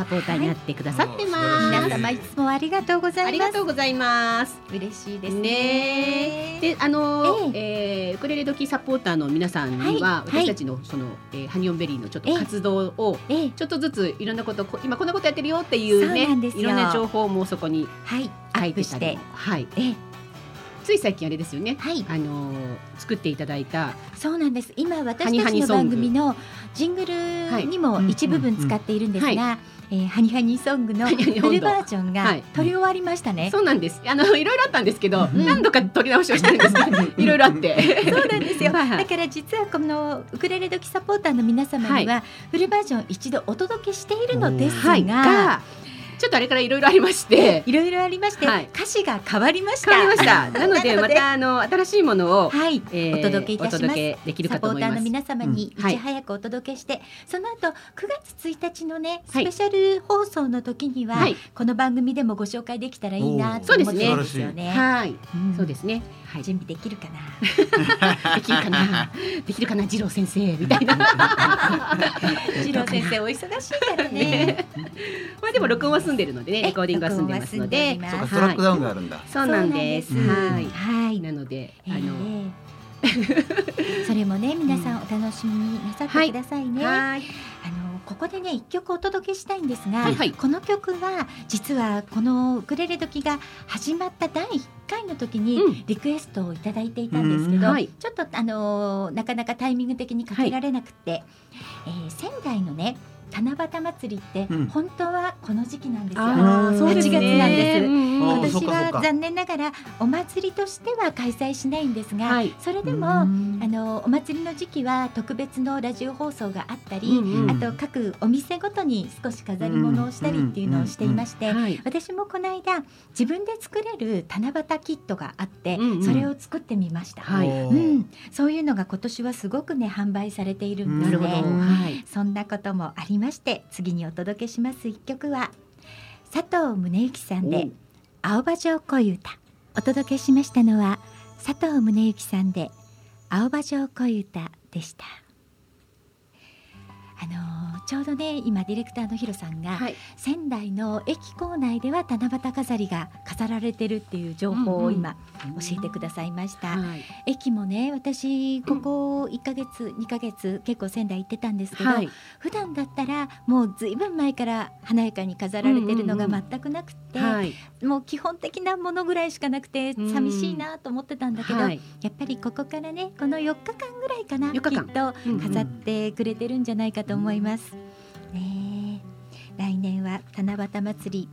S3: サポーターになってくださってます。
S1: 皆様いつもありがとうござ
S3: あり
S1: います。
S3: がとうございます。
S1: 嬉しいです
S3: ね。
S1: ね。
S3: で、あのー、
S1: え。
S3: えーウクレレ時サポーターの皆さんには、
S1: はい。
S3: 私たちのその、えーハニオンベリーのちょっと
S1: ええ。
S3: 活動を
S1: ええ、
S3: ちょっとずついろんなことこ今こんなことやってるよっていうね
S1: そうなんですよ。
S3: いろんな情報もそこに
S1: はい、ア
S3: 書
S1: ップして
S3: いてたりも、はい。
S1: ええ、
S3: つい最近あれですよね。
S1: はい、
S3: あのー作っていただいた
S1: そうなんです。今
S3: ハ
S1: 私
S3: ニハ
S1: たちの番
S3: ニソング。
S1: 組のジングルにも
S4: はい。
S1: 一部分使っているんです
S3: うんうん
S1: が、えーハニハニソングの フルバージョンが
S3: はい
S1: 撮り終わりましたね。
S3: そうなんです。あのいろいろあったんですけど、
S1: うん
S3: 何度か撮り直しをしてるんですけど、いろいろあって。
S1: そうなんですよ。
S3: はいはい
S1: だから実はこのウクレレ時サポーターの皆様にはフルバージョン一度お届けしているのですが、
S3: ちょっとあれからいろいろありまして、
S1: いろいろありまして、
S3: はい
S1: 歌詞が変わりました。
S3: 変わりました。なのでまたあの新しいものを、
S1: はい、
S3: えー
S1: お届けいたします
S3: お届けできる
S1: サポーターの
S3: かと思います。
S1: 皆様に
S3: うんはい
S1: いち早くお届けして、その後9月1日のねス
S3: はい
S1: ペシャル放送の時には、
S3: はい
S1: この番組でもご紹介できたらいいなと思ってるんですよね。
S3: はい、
S1: うん
S3: そうですね。はい、
S1: 準備できるかな。
S3: できるかな、できるかな、次郎先生みたいな。
S1: 次郎先生お忙しいからね。
S3: ねまあでも録音は済んでるのでね、
S1: え
S3: レコーディングは済んでますので、
S5: そうかストラックダウンがあるんだ。
S3: そうなんです。はい。
S1: はい。
S3: なので、
S1: え
S3: あの、
S1: ー。それもね皆さんお楽しみになさってくださいね。
S3: はい、
S1: あのここでね一曲お届けしたいんですが、
S3: はい。はい。
S1: この曲は実はこのウクレレ時が始まった第1回の時に
S3: うん。
S1: リクエストをいただいていたんですけど、
S3: うん。はい。
S1: ちょっとあのなかなかタイミング的にかけられなくて、えー仙台のね七夕祭りって
S5: うん。
S1: 本当はこの時期なんですよ。
S3: あーそうですね。
S1: 8月なんです。今年は残念ながらお祭りとしては開催しないんですが、
S3: はい。
S1: それでも、あのお祭りの時期は特別のラジオ放送があったり、あと各お店ごとに少し飾り物をしたりっていうのをしていまして、
S3: はい、
S1: 私もこの間自分で作れる七夕キットがあって、それを作ってみました、
S3: はい。
S1: うん、そういうのが今年はすごくね販売されているんです
S3: なるほど、
S1: ね。
S3: はい、
S1: そんなこともありまして次にお届けします一曲は佐藤宗之さんで「青葉城恋歌」お届けしましたのは佐藤宗之さんで「青葉城恋歌」でした。あのーちょうどね今ディレクターのヒロさんが、
S3: はい、
S1: 仙台の駅構内では七夕飾りが飾られてるっていう情報を今教えてくださいました。
S3: はい、
S1: 駅もね私ここ1ヶ月2ヶ月結構仙台行ってたんですけど、
S3: はい、
S1: 普段だったらもうずいぶん前から華やかに飾られてるのが全くなくて、
S3: はい、
S1: もう基本的なものぐらいしかなくて
S3: うん
S1: 寂しいなと思ってたんだけど、
S3: はい、
S1: やっぱりここからねこの4日間ぐらいかなき
S3: 4日間。
S1: っと
S3: うんうん
S1: 飾ってくれてるんじゃないかと思います。ねえ来年は七夕祭り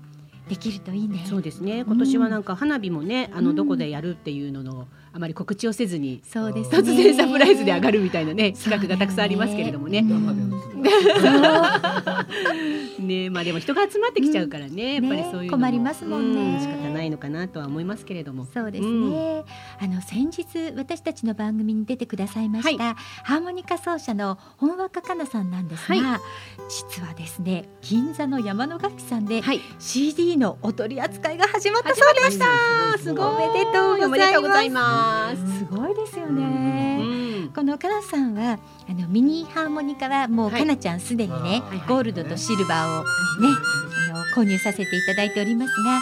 S1: できるといいね。
S3: そうですね。今年はなんか花火もね、あ
S1: うん
S3: のどこでやるっていうののあまり告知をせずに
S1: そうですね。
S3: 突然サプライズで上がるみたいなね企画がたくさんありますけれどもね。ねまあでも人が集まってきちゃうからね、やっぱりそういう
S1: 困りますもんね。
S3: う仕方ないのかなとは思いますけれども。
S1: そうですね、あの先日私たちの番組に出てくださいました、ハーモニカ奏者の本若かなさんなんですが、
S3: は
S1: 実はですね銀座の山の楽器さんで
S3: はい。
S1: CD のお取り扱いが始まったそうでした
S3: た。す。ごい。
S1: おめでとうございます
S3: ます。
S1: すごいですよ
S3: う
S1: ね、
S3: ん。
S1: このかなさんはあのミニハーモニカはもう
S3: はい。
S1: かなちゃんすでにね、
S3: はいはい。
S1: ゴールドとシルバーをねあの購入させていただいておりますが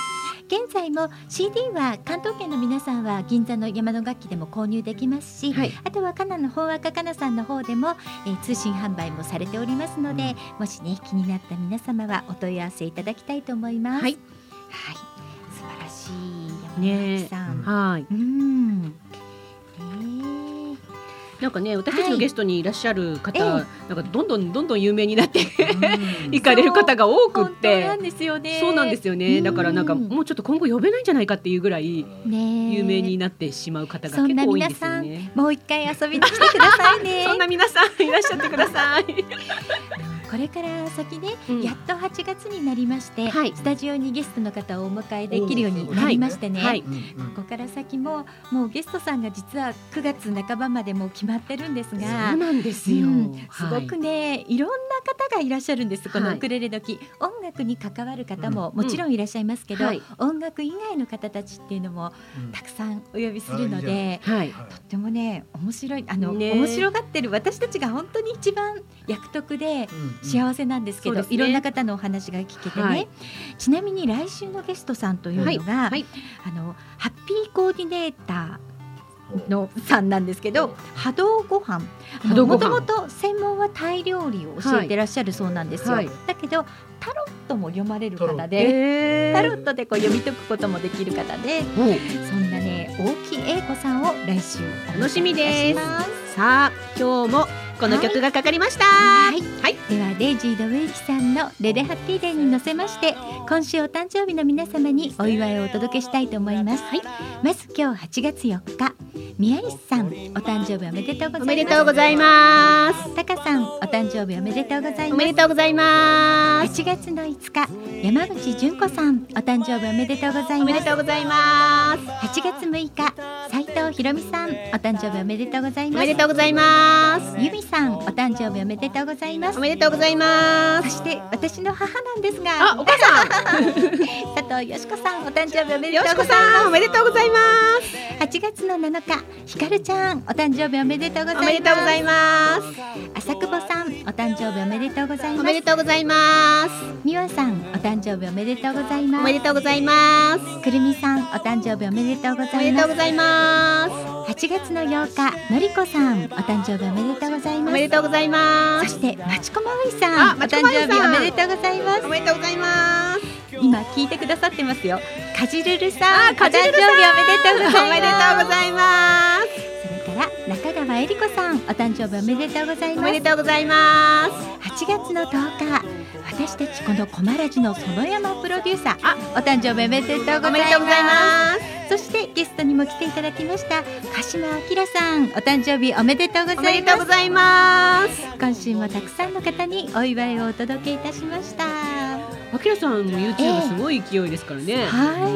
S1: 現在も CD は関東圏の皆さんは銀座の山の楽器でも購入できますし、
S3: はい。
S1: あとはかなの本若かなさんの方でも、えー通信販売もされておりますのでもしね気になった皆様はお問い合わせいただきたいと思います。
S3: はい。
S1: はい、い山の楽器さん。
S3: はい。
S1: うん。ね
S3: なんかね私たちのゲストにいらっしゃる方、
S1: ええ
S3: なんかどんどんどんどん有名になって 行かれる方が多くっ
S1: 本当な
S3: て
S1: ん。ですよね。
S3: そうなんですよね。だからなんか
S1: うん
S3: もうちょっと今後呼べないんじゃないかっていうぐらい有名になってしまう方が結構多いんですよね。
S1: もう一回遊びに来てくださいね。
S3: そんな皆さんいらっしゃってください。
S1: これから先ね、
S3: うん。
S1: やっと8月になりまして、
S3: はい。
S1: スタジオにゲストの方をお迎えできるようになりましてね。
S3: はい。
S1: ここから先ももうゲストさんが実は9月半ばまでもう決まってるんですが
S3: そう。なんですよ。
S1: うん。すごくね、い、ろんな方がいらっしゃるんですこの
S3: はい。
S1: ウクレレ時、音楽に関わる方も
S3: うん。
S1: もちろんいらっしゃいますけど、
S3: はい。
S1: 音楽以外の方たちっていうのもたくさんお呼びするので、
S3: はい。
S1: とってもね面白いあの、
S3: ね
S1: 面白がってる私たちが本当に一番役得で幸せなんですけど、
S3: そうですね。
S1: いろんな方のお話が聞けてね、
S3: はい。
S1: ちなみに来週のゲストさんというのが、
S3: はい。
S1: あのハッピーコーディネーターのさんなんですけど波動ご飯。もともと専門はタイ料理を教えてらっしゃるそうなんですよ、
S3: はい。
S1: だけどタロットも読まれる方で、
S3: え
S1: タロットでこう読み解くこともできる方でそんなね大木英子さんを来週
S3: 楽しみです。さあ今日もこの曲がかかりました。
S1: はい
S3: はい。
S1: ではデイジー・ドウェイキさんの「レレハッピーデー」に乗せまして今週お誕生日の皆様にお祝いをお届けしたいと思います、まず今日8月4日宮西さんお誕生日おめでとうございます
S3: おめでとうございます。
S1: タカさんお誕生日おめでとうござい
S3: お
S1: ます
S3: めでとうございます。
S1: 8月の5日山口純子さんお誕生日おめでとうござい
S3: おめ
S1: ます
S3: でとうございます。
S1: 8月6日斉藤ひろみさんお誕生日おめでとうござい
S3: お
S1: ます
S3: めでとうございます。
S1: ゆみさんお誕生日おめでとうございます
S3: おめでとうございます。
S1: そして私の母なんですが
S3: あ、お母さん。
S1: 佐藤よしこさんお誕生日おめでとうございます
S3: さん、おめでとうございます。
S1: 8月の7日ひかるちゃんお誕生日おめでとうござい
S3: お
S1: ます
S3: めでとうございます。
S1: 朝久保さんお誕生日おめでとうござい
S3: おめ
S1: ます
S3: でとうございます。
S1: みわさんお誕生日おめでとうござい
S3: お
S1: ます
S3: めでとうございます。
S1: くるみさんお誕生日おめでとうご
S3: お
S1: ざいます
S3: めでとうございます。
S1: 8月の8日のりこさんお誕生日おめでとうござい
S3: お
S1: ます。
S3: めでとうございます。
S1: そしてまちこまういさ
S3: あ
S1: ん。お誕生日おめでとうございます。
S3: おめでとうございます。
S1: 今聞いてくださってますよ。かじるるさん。お誕生日おめでとうございます。
S3: おめでとうございます。
S1: 中川えり子さんお誕生日おめでとうござい
S3: お
S1: ます
S3: めでとうございます。
S1: 8月の10日私たちこのコマラジの園山プロデューサーあお誕生日おめでとうございます
S3: おめでとうございます。
S1: そしてゲストにも来ていただきました鹿島明さんお誕生日おめでとうご
S3: おめ
S1: ざいます
S3: でとうございます。
S1: 今週もたくさんの方にお祝いをお届けいたしました
S3: あきらさんも YouTube すごい勢いですからね。
S1: は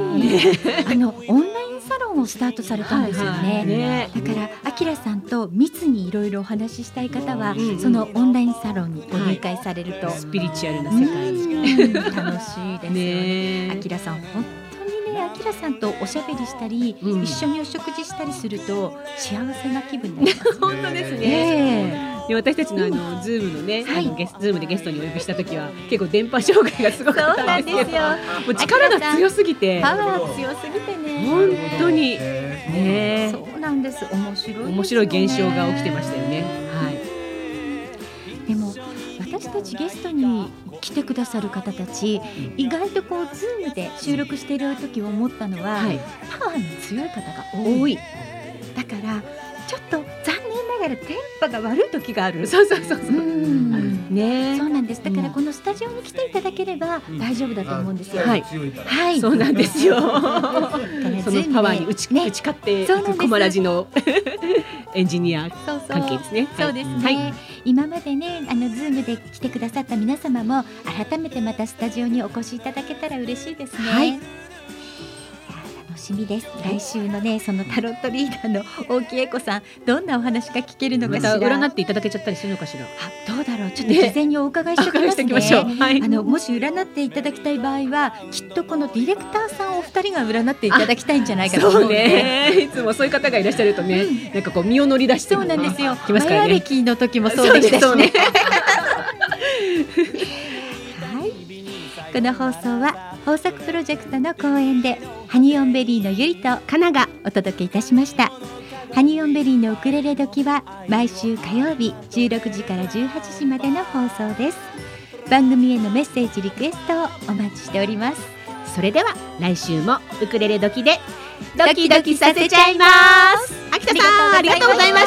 S1: い。あのオンラインサロンをスタートされたんですよ
S3: はいは
S1: ね
S3: い。ね。
S1: だからあきらさんと密にいろいろお話ししたい方は、
S3: うん。うん
S1: そのオンラインサロンにご入会されると、
S3: スピリチュアルな世界
S1: 楽しいですよね。
S3: ね。
S1: あきらさん本当にねあきらさんとおしゃべりしたり、
S3: うん。
S1: 一緒にお食事したりすると幸せな気分になります。
S3: 本当ですね。
S1: ね
S3: で私たちのあのズームのね、
S1: はい
S3: あのゲスズームでゲストにお呼びした時は結構電波障害がすご
S1: え、そう
S3: かった
S1: なんで
S3: すけど。もう力が強すぎて
S1: パワー強すぎてね。
S3: 本当にね
S1: そうなんです。面白いね、
S3: 面白い現象が起きてましたよね。はい。
S1: でも私たちゲストに来てくださる方たち意外とこうズームで収録している時思ったのは、
S3: はい。
S1: パワーの強い方が多い
S3: 多い。
S1: だからちょっと残念ながらテンポが悪い時がある。
S3: そうそうそうそう
S1: うん
S3: ね
S1: そうなんです。だからこのスタジオに来ていただければ大丈夫だと思うんですよ。
S3: はい。
S1: はい。
S3: そうなんですよ。そのパワーに打ち,、
S1: ね
S3: 打ち勝っていくコマラジの エンジニア
S1: そうそう
S3: 関係ですね。
S1: そうですね、
S3: はい。
S1: 今までねあのズームで来てくださった皆様も改めてまたスタジオにお越しいただけたら嬉しいですね。
S3: はい
S1: 楽しみです。来週のねそのタロットリーダーの大木恵子さんどんなお話が聞けるのかしら？
S3: た占っていただけちゃったりするのかしら？
S1: あどうだろう？ちょっと事前にお伺いしておね。
S3: しておきましょう。はい
S1: あ。のもし占っていただきたい場合はきっとこのディレクターさんお二人が占っていただきたいんじゃないかと思
S3: そう。ね。いつもそういう方がいらっしゃるとね、なんかこう身を乗り出して
S1: そうなんですよ。マヤ歴の時もそうでしたしね。この放送は豊作プロジェクトの後援でハニオンベリーのゆいと
S3: かなが
S1: お届けいたしました。ハニオンベリーのウクレレ時は毎週火曜日16時から18時までの放送です。番組へのメッセージリクエストをお待ちしております。
S3: それでは来週もウクレレ時でドキドキさせちゃいます。秋田さんありがとうございま